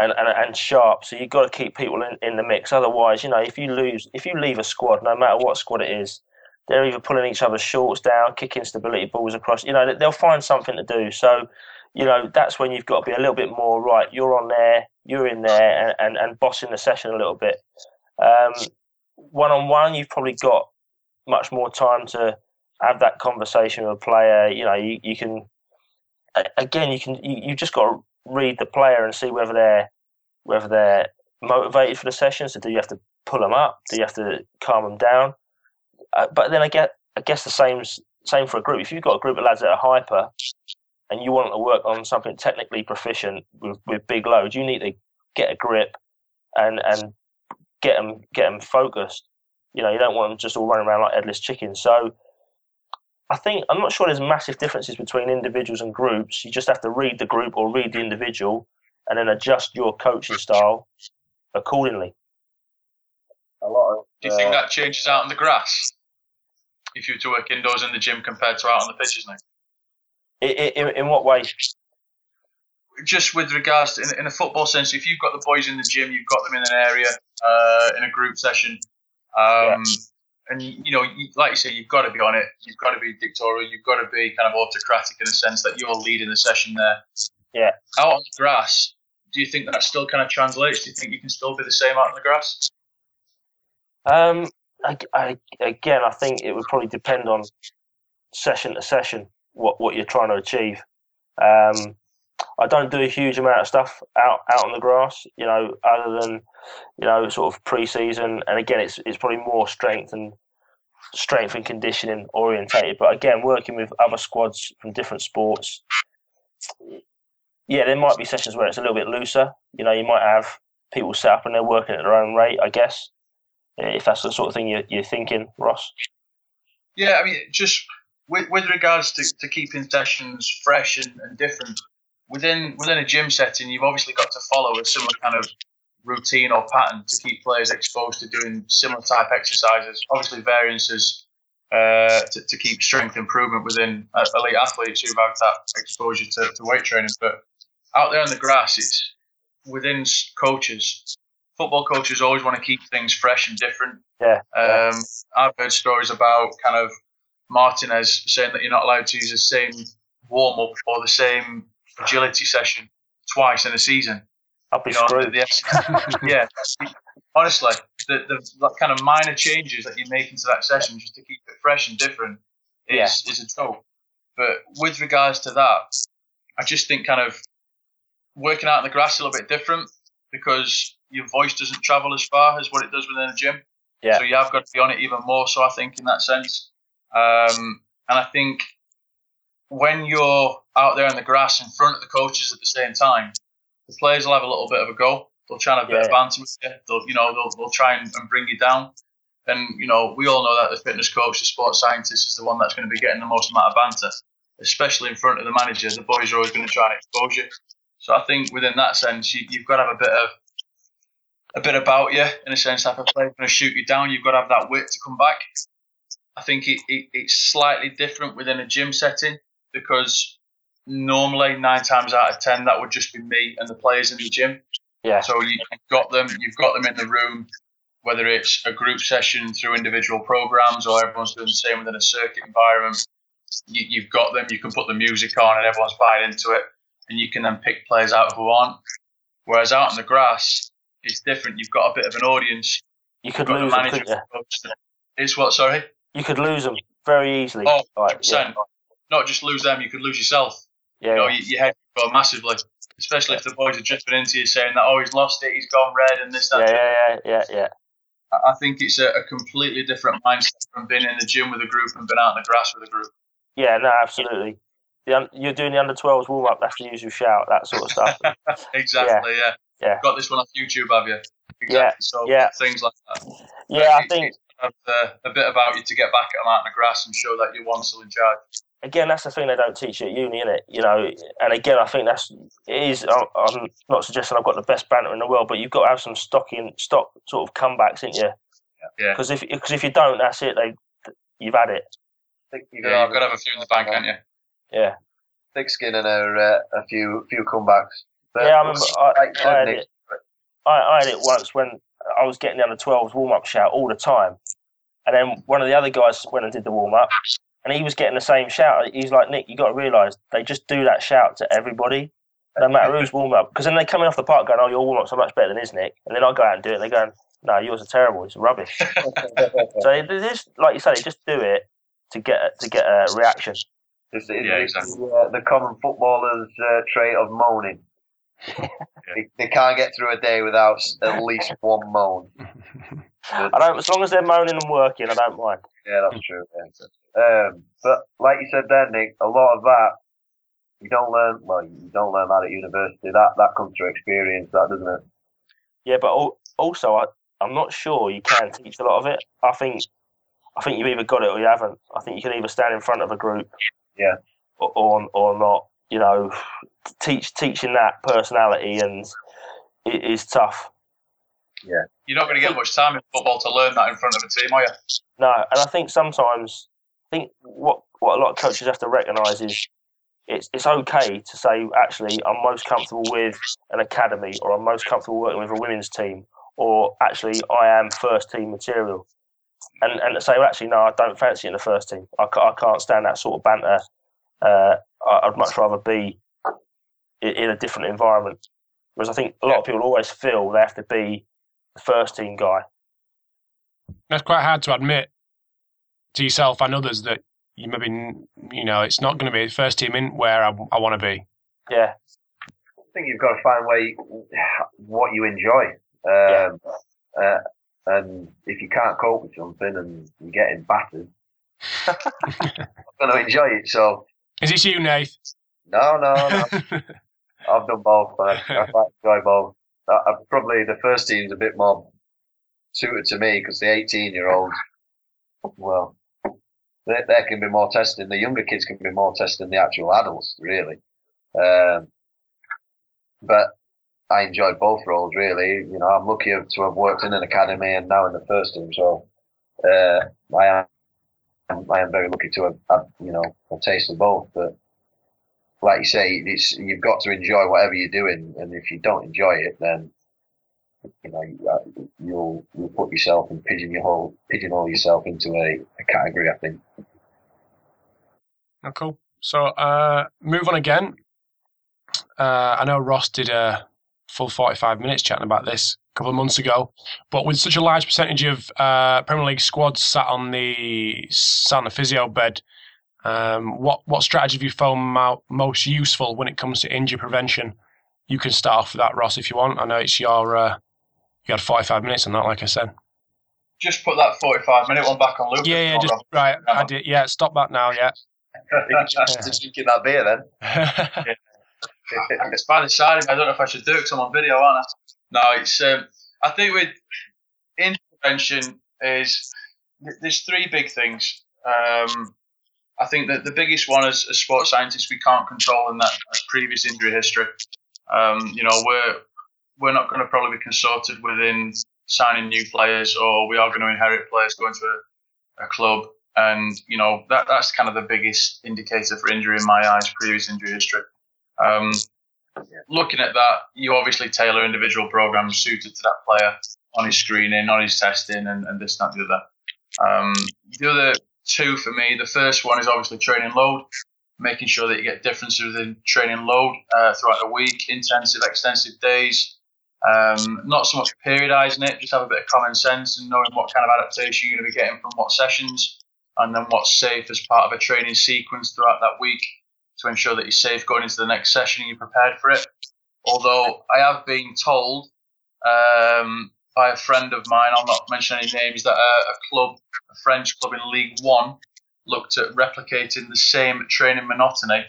Speaker 2: And, and, and sharp, so you've got to keep people in, in the mix. Otherwise, you know, if you lose, if you leave a squad, no matter what squad it is, they're either pulling each other's shorts down, kicking stability balls across. You know, they'll find something to do. So you know, that's when you've got to be a little bit more right. You're on there, you're in there, and, and, and bossing the session a little bit. One on one, you've probably got much more time to have that conversation with a player. You know, you, you can, again, you can, you, you just got to read the player and see whether they're, whether they're motivated for the session. So do you have to pull them up? Do you have to calm them down? Uh, but then I get, I guess the same, same for a group. If you've got a group of lads that are hyper, and you want to work on something technically proficient with, with big loads, you need to get a grip and and get them get them focused. You know, you don't want them just all running around like headless chickens. So I think I'm not sure there's massive differences between individuals and groups. You just have to read the group or read the individual, and then adjust your coaching style accordingly.
Speaker 3: A lot of, Do you think uh, that changes out on the grass if you were to work indoors in the gym compared to out on the pitches now?
Speaker 2: In, in, what way?
Speaker 3: Just with regards to in, in, a football sense, if you've got the boys in the gym, you've got them in an area uh, in a group session, um, yeah. and you know, you, like you say, you've got to be on it. You've got to be dictatorial. You've got to be kind of autocratic in a sense that you're leading the session there.
Speaker 2: Yeah.
Speaker 3: Out on the grass, do you think that still kind of translates? Do you think you can still be the same out on the grass?
Speaker 2: Um, I, I, again, I think it would probably depend on session to session what what you're trying to achieve. Um, I don't do a huge amount of stuff out out on the grass, you know, other than you know sort of pre-season. And again, it's it's probably more strength and strength and conditioning orientated. But again, working with other squads from different sports, yeah, there might be sessions where it's a little bit looser. You know, you might have people set up and they're working at their own rate. I guess if that's the sort of thing you're, you're thinking, Ross.
Speaker 3: Yeah, I mean, just with, with regards to, to keeping sessions fresh and, and different within within a gym setting, you've obviously got to follow a similar kind of routine or pattern to keep players exposed to doing similar type exercises. Obviously, variances uh, to, to keep strength improvement within uh, elite athletes who've had that exposure to, to weight training. But out there on the grass, it's within coaches. Football coaches always want to keep things fresh and different.
Speaker 2: Yeah. Um,
Speaker 3: I've heard stories about kind of Martinez saying that you're not allowed to use the same warm up or the same agility session twice in a season.
Speaker 2: I'll be you know, screwed.
Speaker 3: The, *laughs* yeah, honestly, the, the, kind of minor changes that you make into that session just to keep it fresh and different is, yeah. is a joke. But with regards to that, I just think kind of working out in the grass is a little bit different because your voice doesn't travel as far as what it does within a gym. Yeah. So you have got to be on it even more. So I think in that sense, um, and I think when you're out there in the grass in front of the coaches at the same time, the players will have a little bit of a go. They'll try and have a bit yeah. of banter with you. They'll, you know, they'll, they'll try and, and bring you down. And you know, we all know that the fitness coach, the sports scientist, is the one that's going to be getting the most amount of banter, especially in front of the manager. The boys are always going to try and expose you. So I think within that sense, you, have got to have a bit of a bit about you in a sense. If a player's going to shoot you down, you've got to have that wit to come back. I think it, it, it's slightly different within a gym setting because normally nine times out of ten that would just be me and the players in the gym.
Speaker 2: Yeah.
Speaker 3: So you've got them, you've got them in the room, whether it's a group session through individual programs or everyone's doing the same within a circuit environment. You, have got them. You can put the music on and everyone's buying into it, and you can then pick players out who aren't. Whereas out on the grass, it's different. You've got a bit of an audience.
Speaker 2: You could lose?
Speaker 3: It's what? Sorry.
Speaker 2: You could lose them very easily.
Speaker 3: Oh, right, yeah. Not just lose them, you could lose yourself. Yeah. You know, your head go massively especially if the boys are drifting into you saying that oh he's lost it, he's gone red, and this that.
Speaker 2: Yeah, yeah, yeah, yeah,
Speaker 3: I think it's a, a, completely different mindset from being in the gym with a group and being out in the grass with a group.
Speaker 2: Yeah, no, absolutely. The, you're doing the under 12s warm up, that's the usual shout, that sort of stuff. *laughs*
Speaker 3: exactly, yeah. yeah. yeah. Got this one off YouTube, have you?
Speaker 2: Exactly. Yeah.
Speaker 3: So
Speaker 2: yeah.
Speaker 3: things like that.
Speaker 2: Yeah, I think.
Speaker 3: Have, uh, a bit about you to get back at them out in the grass and show that you're one still in charge
Speaker 2: again, that's the thing they don't teach you at uni, it? You know, and again, I think that's it is. I'm not suggesting I've got the best banter in the world, but you've got to have some stocking stock sort of comebacks, ain't you?
Speaker 3: Yeah.
Speaker 2: Because if because if you don't, that's it. They you've had it.
Speaker 3: Yeah, you've got to have a few in the bank, haven't you?
Speaker 2: Yeah.
Speaker 4: Thick skin and a, uh, a few few comebacks.
Speaker 2: But yeah, I remember. I, I, had it, I, I had it once when I was getting the under 12s warm up shout all the time. And then one of the other guys went and did the warm up, and he was getting the same shout. He's like, Nick, you got to realise they just do that shout to everybody, no matter who's warm up. Because then they're coming off the park going, oh, your warm up's so much better than his, Nick. And then I go out and do it, and they're going, no, yours are terrible. It's rubbish. *laughs* so they just, like you say, just do it to get to get a reaction.
Speaker 4: It's, it's, yeah, exactly. the, uh, the common footballer's uh, trait of moaning. They, they, can't get through a day without at least *laughs* one moan.
Speaker 2: I don't. As long as they're moaning and working, I don't mind.
Speaker 4: Yeah, that's true. Yeah. Um, but like you said there, Nick, a lot of that you don't learn. Well, you don't learn that at university. That that comes through experience, that doesn't it?
Speaker 2: Yeah, but also I, I'm not sure you can teach a lot of it. I think I think you've either got it or you haven't. I think you can either stand in front of a group,
Speaker 4: yeah,
Speaker 2: or or, or not. You know, teach teaching that personality and it is tough.
Speaker 4: Yeah,
Speaker 3: you're not going to get much time in football to learn that in front of a team, are you?
Speaker 2: No, and I think sometimes I think what what a lot of coaches have to recognise is it's it's okay to say actually I'm most comfortable with an academy or I'm most comfortable working with a women's team or actually I am first team material. And and say well, actually no I don't fancy in the first team. I, I can't stand that sort of banter. Uh, I'd much rather be in a different environment. Whereas I think a lot of people always feel they have to be the first team guy.
Speaker 1: That's quite hard to admit to yourself and others that you maybe you know it's not going to be first team in where I, I want to be.
Speaker 2: Yeah,
Speaker 4: I think you've got to find where you, what you enjoy. Um, yeah. uh, and if you can't cope with something and you're getting battered, I'm going to enjoy it. So,
Speaker 1: is this you, Nate?
Speaker 4: No, no, no. *laughs* I've done both. I, *laughs* I enjoy both. I, I, probably the first team's a bit more suited to me because the 18 year olds, well, there, there can be more testing. The younger kids can be more testing the actual adults, really. Um, but I enjoyed both roles, really. You know, I'm lucky to have worked in an academy and now in the first team. So uh, I am, I am very lucky to have, have you know, a taste of both. But like you say, it's you've got to enjoy whatever you're doing, and if you don't enjoy it, then you know you'll you'll put yourself and pigeonhole pigeonhole yourself into a, a category. I think.
Speaker 1: Oh, cool. So uh, move on again. Uh, I know Ross did a full 45 minutes chatting about this a couple of months ago, but with such a large percentage of uh, Premier League squads sat on the sat on the physio bed, um, what what strategy have you found most useful when it comes to injury prevention? You can start off with that, Ross, if you want. I know it's your uh, you had 45 minutes on that, like I said.
Speaker 3: Just put that 45 minute one back on loop.
Speaker 1: Yeah, yeah, just right. I did. Yeah, stop that now. Yeah. *laughs*
Speaker 4: just drinking that beer then. *laughs* yeah.
Speaker 3: it's by the side. I don't know if I should do it because I'm on video, aren't I? No, it's. Um, I think with intervention is there's three big things. Um, I think that the biggest one as, as sports scientists we can't control in that previous injury history. Um, you know, we're we're not going to probably be consulted within signing new players, or we are going to inherit players going to a, a club, and you know that that's kind of the biggest indicator for injury in my eyes, previous injury history. Um, looking at that, you obviously tailor individual programs suited to that player on his screening, on his testing, and, and this, that, and the other. Um, the other two for me, the first one is obviously training load, making sure that you get differences in training load uh, throughout the week, intensive, extensive days. Um, not so much periodizing it, just have a bit of common sense and knowing what kind of adaptation you're going to be getting from what sessions, and then what's safe as part of a training sequence throughout that week to ensure that you're safe going into the next session and you're prepared for it. Although I have been told um, by a friend of mine, I'll not mention any names, that a, a club, a French club in League One, looked at replicating the same training monotony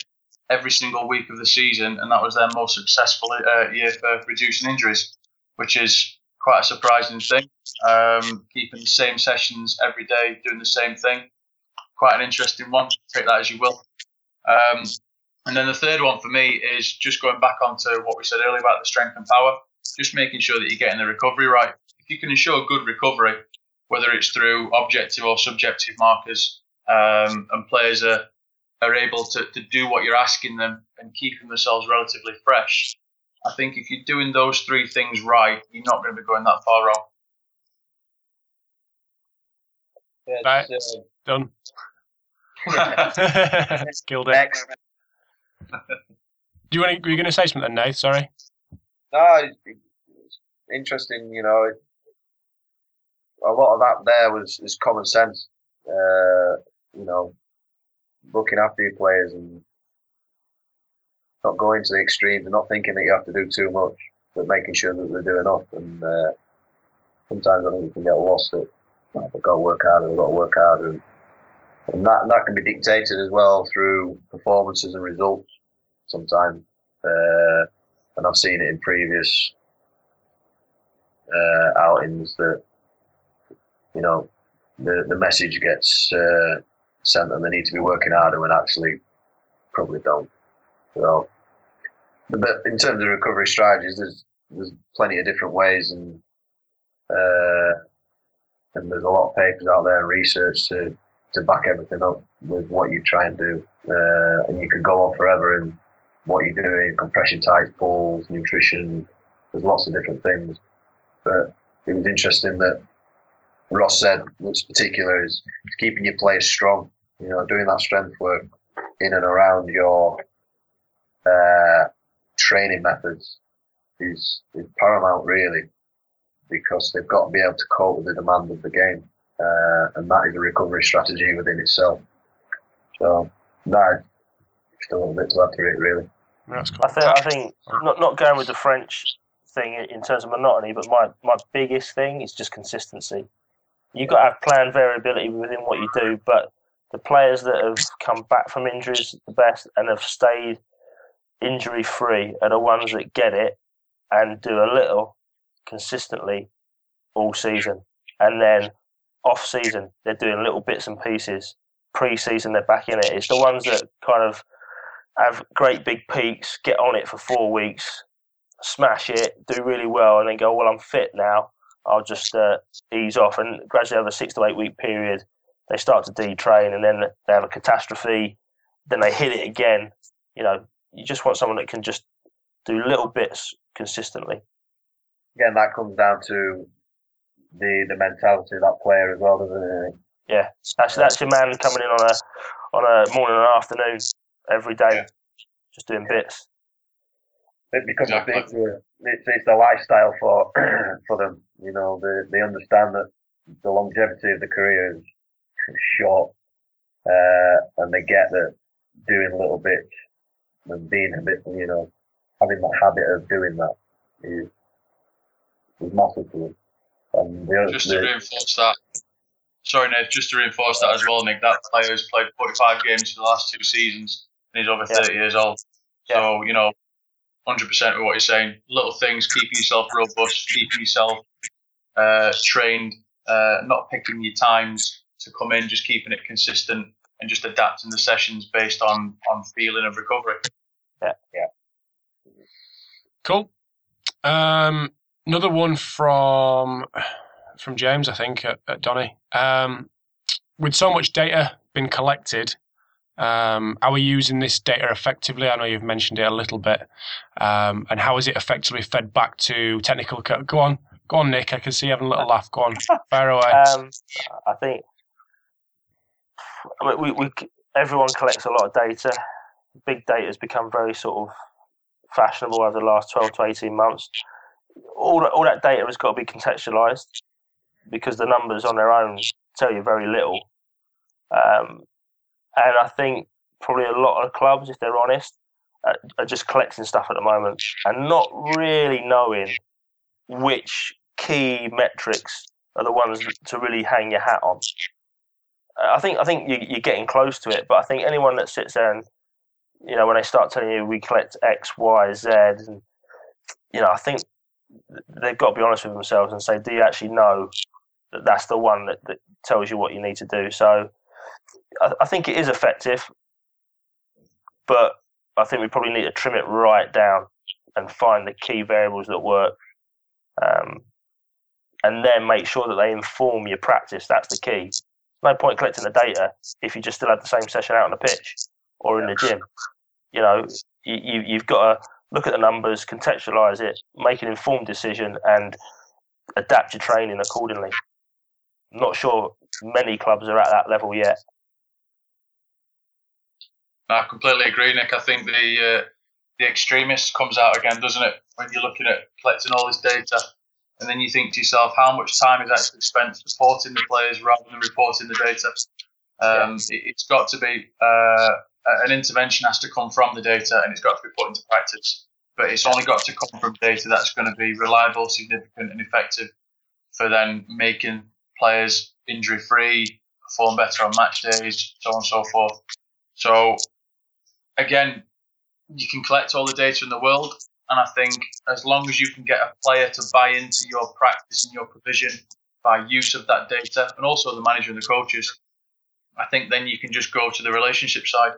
Speaker 3: every single week of the season, and that was their most successful uh, year for reducing injuries, which is quite a surprising thing. Um, keeping the same sessions every day, doing the same thing, quite an interesting one. Take that as you will. Um, and then the third one for me is just going back onto what we said earlier about the strength and power, just making sure that you're getting the recovery right. If you can ensure good recovery, whether it's through objective or subjective markers, um, and players are, are able to, to do what you're asking them and keeping themselves relatively fresh, I think if you're doing those three things right, you're not going to be going that far wrong.
Speaker 1: Yeah, right. Uh, Done. *laughs* *laughs* Killed it. Do you want to, were you going to say something, Nate? Sorry.
Speaker 4: No, it's interesting. You know, a lot of that there was is common sense. Uh, you know, looking after your players and not going to the extremes and not thinking that you have to do too much, but making sure that they do enough. And uh, sometimes I think you can get lost at, I've got to work harder, I've got to work harder. And, and that that can be dictated as well through performances and results sometimes. Uh, and I've seen it in previous uh, outings that you know the the message gets uh, sent that they need to be working harder when actually probably don't. So, but in terms of recovery strategies, there's there's plenty of different ways and uh, and there's a lot of papers out there and research to to back everything up with what you try and do. Uh, and you can go on forever in what you're doing, compression tights, pulls, nutrition. There's lots of different things. But it was interesting that Ross said what's particular is keeping your players strong. You know, doing that strength work in and around your uh, training methods is, is paramount, really, because they've got to be able to cope with the demand of the game uh, and that is a recovery strategy within itself. So, no, just a little bit to add to it, really.
Speaker 2: That's cool. I think, I think not, not going with the French thing in terms of monotony, but my, my biggest thing is just consistency. You've got to have planned variability within what you do, but the players that have come back from injuries the best and have stayed injury free are the ones that get it and do a little consistently all season. And then off season, they're doing little bits and pieces. Pre season, they're back in it. It's the ones that kind of have great big peaks, get on it for four weeks, smash it, do really well, and then go, well, I'm fit now. I'll just uh, ease off. And gradually, over a six to eight week period, they start to detrain and then they have a catastrophe. Then they hit it again. You know, you just want someone that can just do little bits consistently.
Speaker 4: Again, that comes down to the the mentality of that player as well, doesn't it?
Speaker 2: Yeah, that's that's your man coming in on a on a morning and afternoon every day, yeah. just doing bits.
Speaker 4: It becomes yeah, a big. Uh, it's, it's the lifestyle for *clears throat* for them. You know, they they understand that the longevity of the career is short, uh, and they get that doing little bits and being a bit, you know, having that habit of doing that is is massive to them.
Speaker 3: Um, Just to reinforce that, sorry, Nate, just to reinforce that as well, Nick. That player has played 45 games for the last two seasons, and he's over 30 yeah. years old. Yeah. So you know, 100% of what you're saying. Little things, keeping yourself robust, keeping yourself uh, trained, uh, not picking your times to come in, just keeping it consistent and just adapting the sessions based on on feeling of recovery.
Speaker 2: Yeah, yeah.
Speaker 1: Cool. Um, another one from from James, I think, at, at Donny. Um, with so much data being collected, um, are we using this data effectively? I know you've mentioned it a little bit. Um, and how is it effectively fed back to technical? Co- go on, go on, Nick. I can see you having a little laugh. Go on, fire away. *laughs*
Speaker 2: Um, I think we, we, everyone collects a lot of data. Big data has become very sort of fashionable over the last 12 to 18 months. All that, all that data has got to be contextualized because the numbers on their own tell you very little. Um, and I think probably a lot of clubs, if they're honest, are, are just collecting stuff at the moment and not really knowing which key metrics are the ones to really hang your hat on. I think I think you, are getting close to it, but I think anyone that sits there and you know when they start telling you we collect X, Y, Z, and you know I think they've got to be honest with themselves and say, do you actually know that that's the one that, that tells you what you need to do? So I, I think it is effective, but I think we probably need to trim it right down and find the key variables that work. Um, and then make sure that they inform your practice. That's the key no point collecting the data if you just still have the same session out on the pitch or in the gym. You know, you, you've got to look at the numbers, contextualize it, make an informed decision, and adapt your training accordingly. Not sure many clubs are at that level yet.
Speaker 3: I completely agree, Nick. I think the uh, the extremist comes out again, doesn't it? When you're looking at collecting all this data and then you think to yourself, how much time is actually spent supporting the players rather than reporting the data? Um, yeah. it, has got to be uh, an intervention has to come from the data, and it's got to be put into practice. But it's only got to come from data that's going to be reliable, significant, and effective for then making players injury free, perform better on match days, so on and so forth. So again, you can collect all the data in the world, and I think as long as you can get a player to buy into your practice and your provision by use of that data, and also the manager and the coaches, I think then you can just go to the relationship side.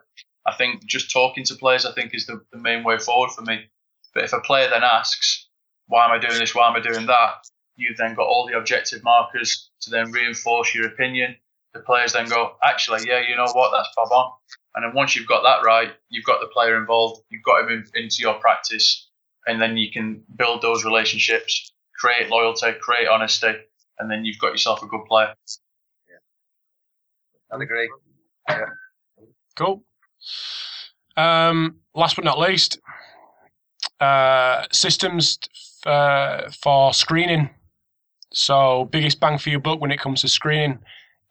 Speaker 3: I think just talking to players, I think, is the, the main way forward for me. But if a player then asks, why am I doing this? Why am I doing that? You've then got all the objective markers to then reinforce your opinion. The players then go, actually, yeah, you know what? That's bob on. And then once you've got that right, you've got the player involved, you've got him in, into your practice, and then you can build those relationships, create loyalty, create honesty, and then you've got yourself a good player.
Speaker 4: Yeah, I'd agree. Yeah.
Speaker 1: Cool. Um, last but not least, uh, systems uh, for screening. So, biggest bang for your buck when it comes to screening,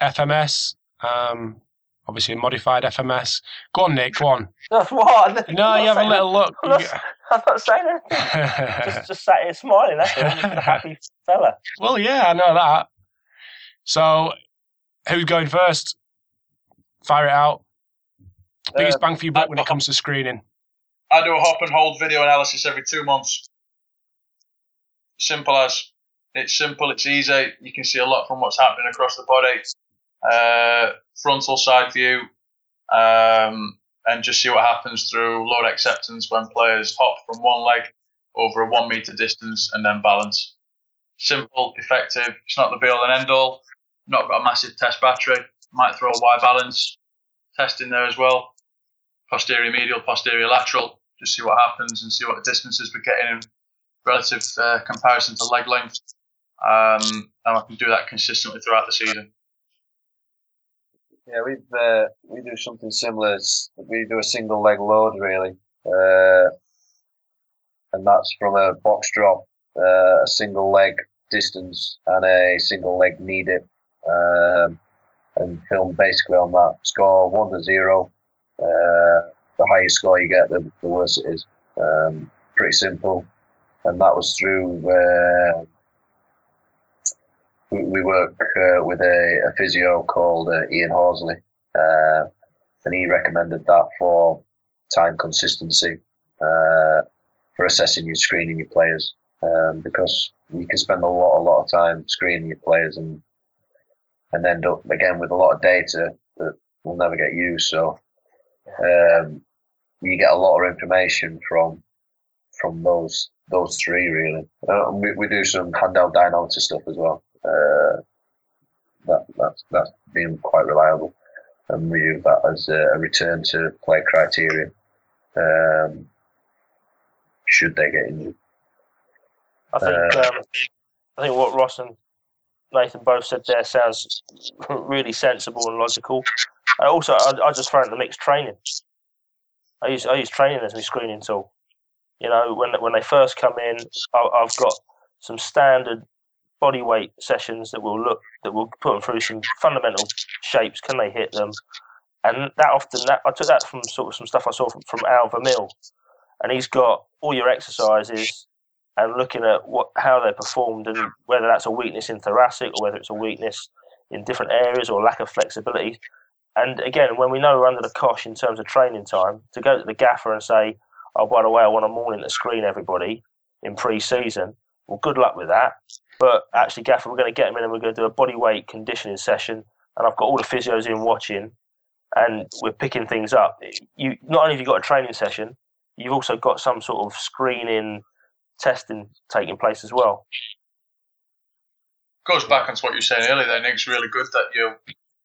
Speaker 1: FMS. Um, obviously, modified FMS. Go on, Nick. Go on.
Speaker 2: That's what.
Speaker 1: No, you have a little look.
Speaker 2: I'm not saying anything. *laughs* just, just sat here smiling. That's it. a happy fella.
Speaker 1: Well, yeah, I know that. So, who's going first? Fire it out. Biggest uh, bang for your buck when it comes to screening.
Speaker 3: I do a hop and hold video analysis every two months. Simple as. It's simple, it's easy. You can see a lot from what's happening across the body. Uh, frontal side view, um, and just see what happens through load acceptance when players hop from one leg over a one meter distance and then balance. Simple, effective. It's not the be all and end all. Not got a massive test battery. Might throw a Y balance test in there as well. Posterior medial, posterior lateral. Just see what happens and see what the distances we're getting in relative uh, comparison to leg length. Um, and I can do that consistently throughout the season.
Speaker 4: Yeah, we've uh, we do something similar. We do a single leg load really, uh, and that's from a box drop, uh, a single leg distance, and a single leg knee dip, um, and film basically on that. Score one to zero. Uh, the higher score you get, the, the worse it is. Um, pretty simple, and that was through uh, we, work uh, with a, a, physio called uh, Ian Horsley, uh, and he recommended that for time consistency uh, for assessing your screening your players um, because you can spend a lot a lot of time screening your players and and end up again with a lot of data that will never get used. So um, you get a lot of information from from those those three really. Uh, we, we do some handheld dynalysis stuff as well. Uh, that that's that's been quite reliable, and we use that as a, a return to play criteria. Um, should they get injured?
Speaker 2: I think uh, um, I think what Ross and Nathan both said there sounds *laughs* really sensible and logical. I also I, I just found the mixed training. I use I use training as my screening tool. You know, when when they first come in, I, I've got some standard body weight sessions that will look that will put them through some fundamental shapes. Can they hit them? And that often that I took that from sort of some stuff I saw from, from Al Vermeil, and he's got all your exercises and looking at what how they're performed and whether that's a weakness in thoracic or whether it's a weakness in different areas or lack of flexibility. And again, when we know we're under the cosh in terms of training time, to go to the gaffer and say, "Oh, by the way, I want a morning to screen everybody in pre-season," well, good luck with that. But actually, gaffer, we're going to get them in and we're going to do a body weight conditioning session, and I've got all the physios in watching, and we're picking things up. You not only have you got a training session, you've also got some sort of screening testing taking place as well.
Speaker 3: Goes back onto what you were saying earlier. Then it's really good that you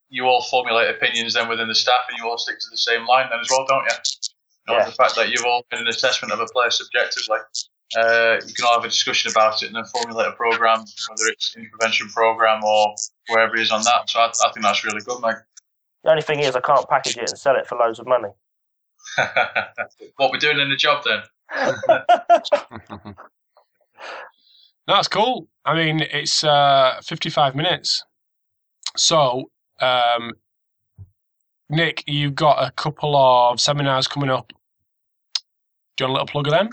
Speaker 3: you all formulate opinions then within the staff and you all stick to the same line then as well, don't you? you know, yeah. The fact that you've all made an assessment of a player subjectively, uh, you can all have a discussion about it and then formulate a program, whether it's an intervention program or wherever he is on that. So I, I think that's really good, Mike.
Speaker 2: The only thing is, I can't package it and sell it for loads of money. *laughs*
Speaker 3: what we're doing in the job then? *laughs*
Speaker 1: That's cool. I mean, it's uh, 55 minutes. So, um, Nick, you've got a couple of seminars coming up. Do you want a little plug of them?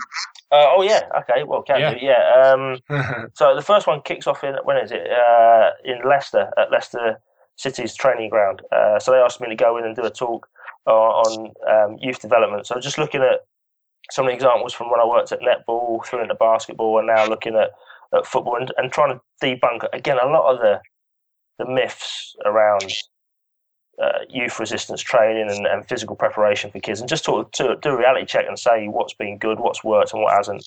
Speaker 2: Uh, oh yeah, okay. Well, can yeah. do. Yeah. Um, *laughs* so the first one kicks off in when is it? Uh, in Leicester at Leicester City's training ground. Uh, so they asked me to go in and do a talk on um, youth development. So just looking at some of the examples from when I worked at netball through into basketball and now looking at, at football and, and trying to debunk again a lot of the the myths around uh, youth resistance training and, and, physical preparation for kids and just to, to, do a reality check and say what's been good, what's worked and what hasn't.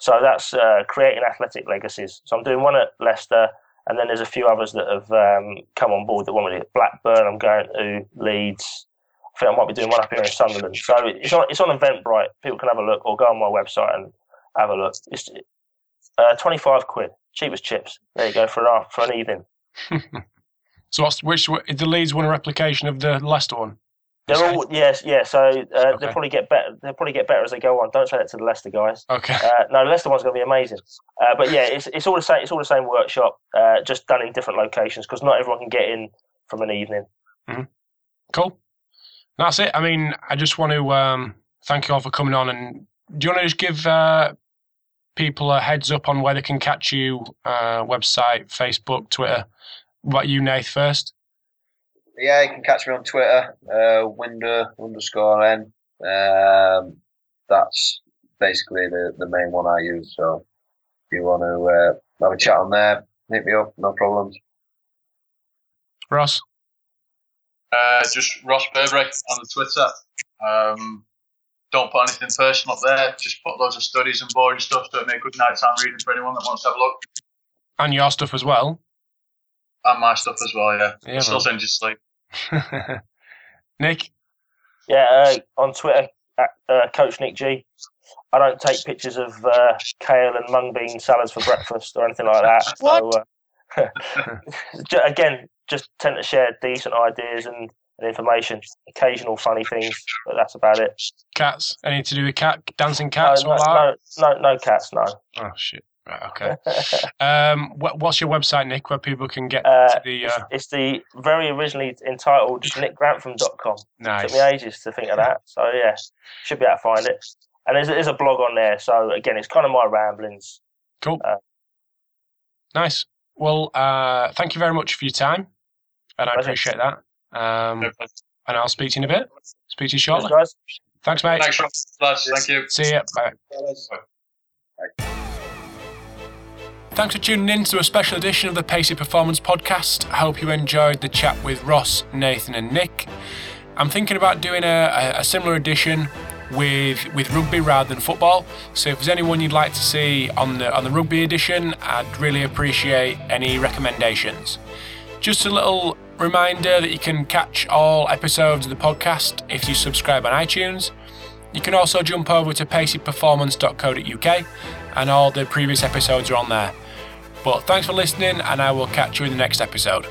Speaker 2: So that's uh, creating athletic legacies. So I'm doing one at Leicester and then there's a few others that have um, come on board that want me to Blackburn, I'm going to Leeds, I think I might be doing one up here in Sunderland. So it's on it's on Eventbrite. People can have a look or go on my website and have a look. It's uh, twenty five quid, cheap as chips. There you go for an for an evening. *laughs*
Speaker 1: so what's which the Leeds one a replication of the Leicester one?
Speaker 2: They're all yes, yeah. So uh, okay. they'll probably get better. They'll probably get better as they go on. Don't say that to the Leicester guys.
Speaker 1: Okay. Uh,
Speaker 2: no, the Leicester one's going to be amazing. Uh, but yeah, it's it's all the same. It's all the same workshop, uh, just done in different locations because not everyone can get in from an evening.
Speaker 1: Mm-hmm. Cool. That's it. I mean, I just want to um, thank you all for coming on. And do you want to just give uh, people a heads up on where they can catch you? Uh, website, Facebook, Twitter. What you, Nath, first?
Speaker 4: Yeah, you can catch me on Twitter, uh, Winder underscore N. Um, that's basically the, the main one I use. So if you want to uh, have a chat on there, hit me up, no problems.
Speaker 1: Ross?
Speaker 3: Uh, just Ross Burberry on the Twitter. Um, don't put anything personal up there. Just put loads of studies and boring stuff to make good night nighttime reading for anyone that wants to have a look.
Speaker 1: And your stuff as well.
Speaker 3: And my stuff as well, yeah. yeah Still send you sleep.
Speaker 1: Nick?
Speaker 2: Yeah, uh, on Twitter, at, uh, Coach Nick G. I don't take pictures of uh, kale and mung bean salads for breakfast or anything like that.
Speaker 1: What?
Speaker 2: So, uh, *laughs* again, just tend to share decent ideas and, and information. Occasional funny things, but that's about it.
Speaker 1: Cats? Anything to do with cat dancing cats?
Speaker 2: No, no, no, no, cats. No.
Speaker 1: Oh shit. Right, okay. *laughs* um, what, what's your website, Nick, where people can get uh, to the?
Speaker 2: Uh... It's, it's, the very originally entitled nickgrantham.com.
Speaker 1: Nice.
Speaker 2: It took me ages to think of that. So yeah, should be able to find it. And there's, there's a blog on there. So again, it's kind of my ramblings.
Speaker 1: Cool. Uh, nice. Well, uh, thank you very much for your time, and I appreciate that. Um, and I'll speak to you in a bit. Speak to you shortly. Thanks, Thanks mate.
Speaker 3: Thanks, lads. Thank you.
Speaker 1: See you. Bye. Bye. Thanks for tuning in to a special edition of the Pacey Performance Podcast. I hope you enjoyed the chat with Ross, Nathan, and Nick. I'm thinking about doing a, a, similar edition with with rugby rather than football. So if there's anyone you'd like to see on the on the rugby edition, I'd really appreciate any recommendations. Just a little reminder that you can catch all episodes of the podcast if you subscribe on iTunes. You can also jump over to paceyperformance.co.uk and all the previous episodes are on there. But thanks for listening, and I will catch you in the next episode.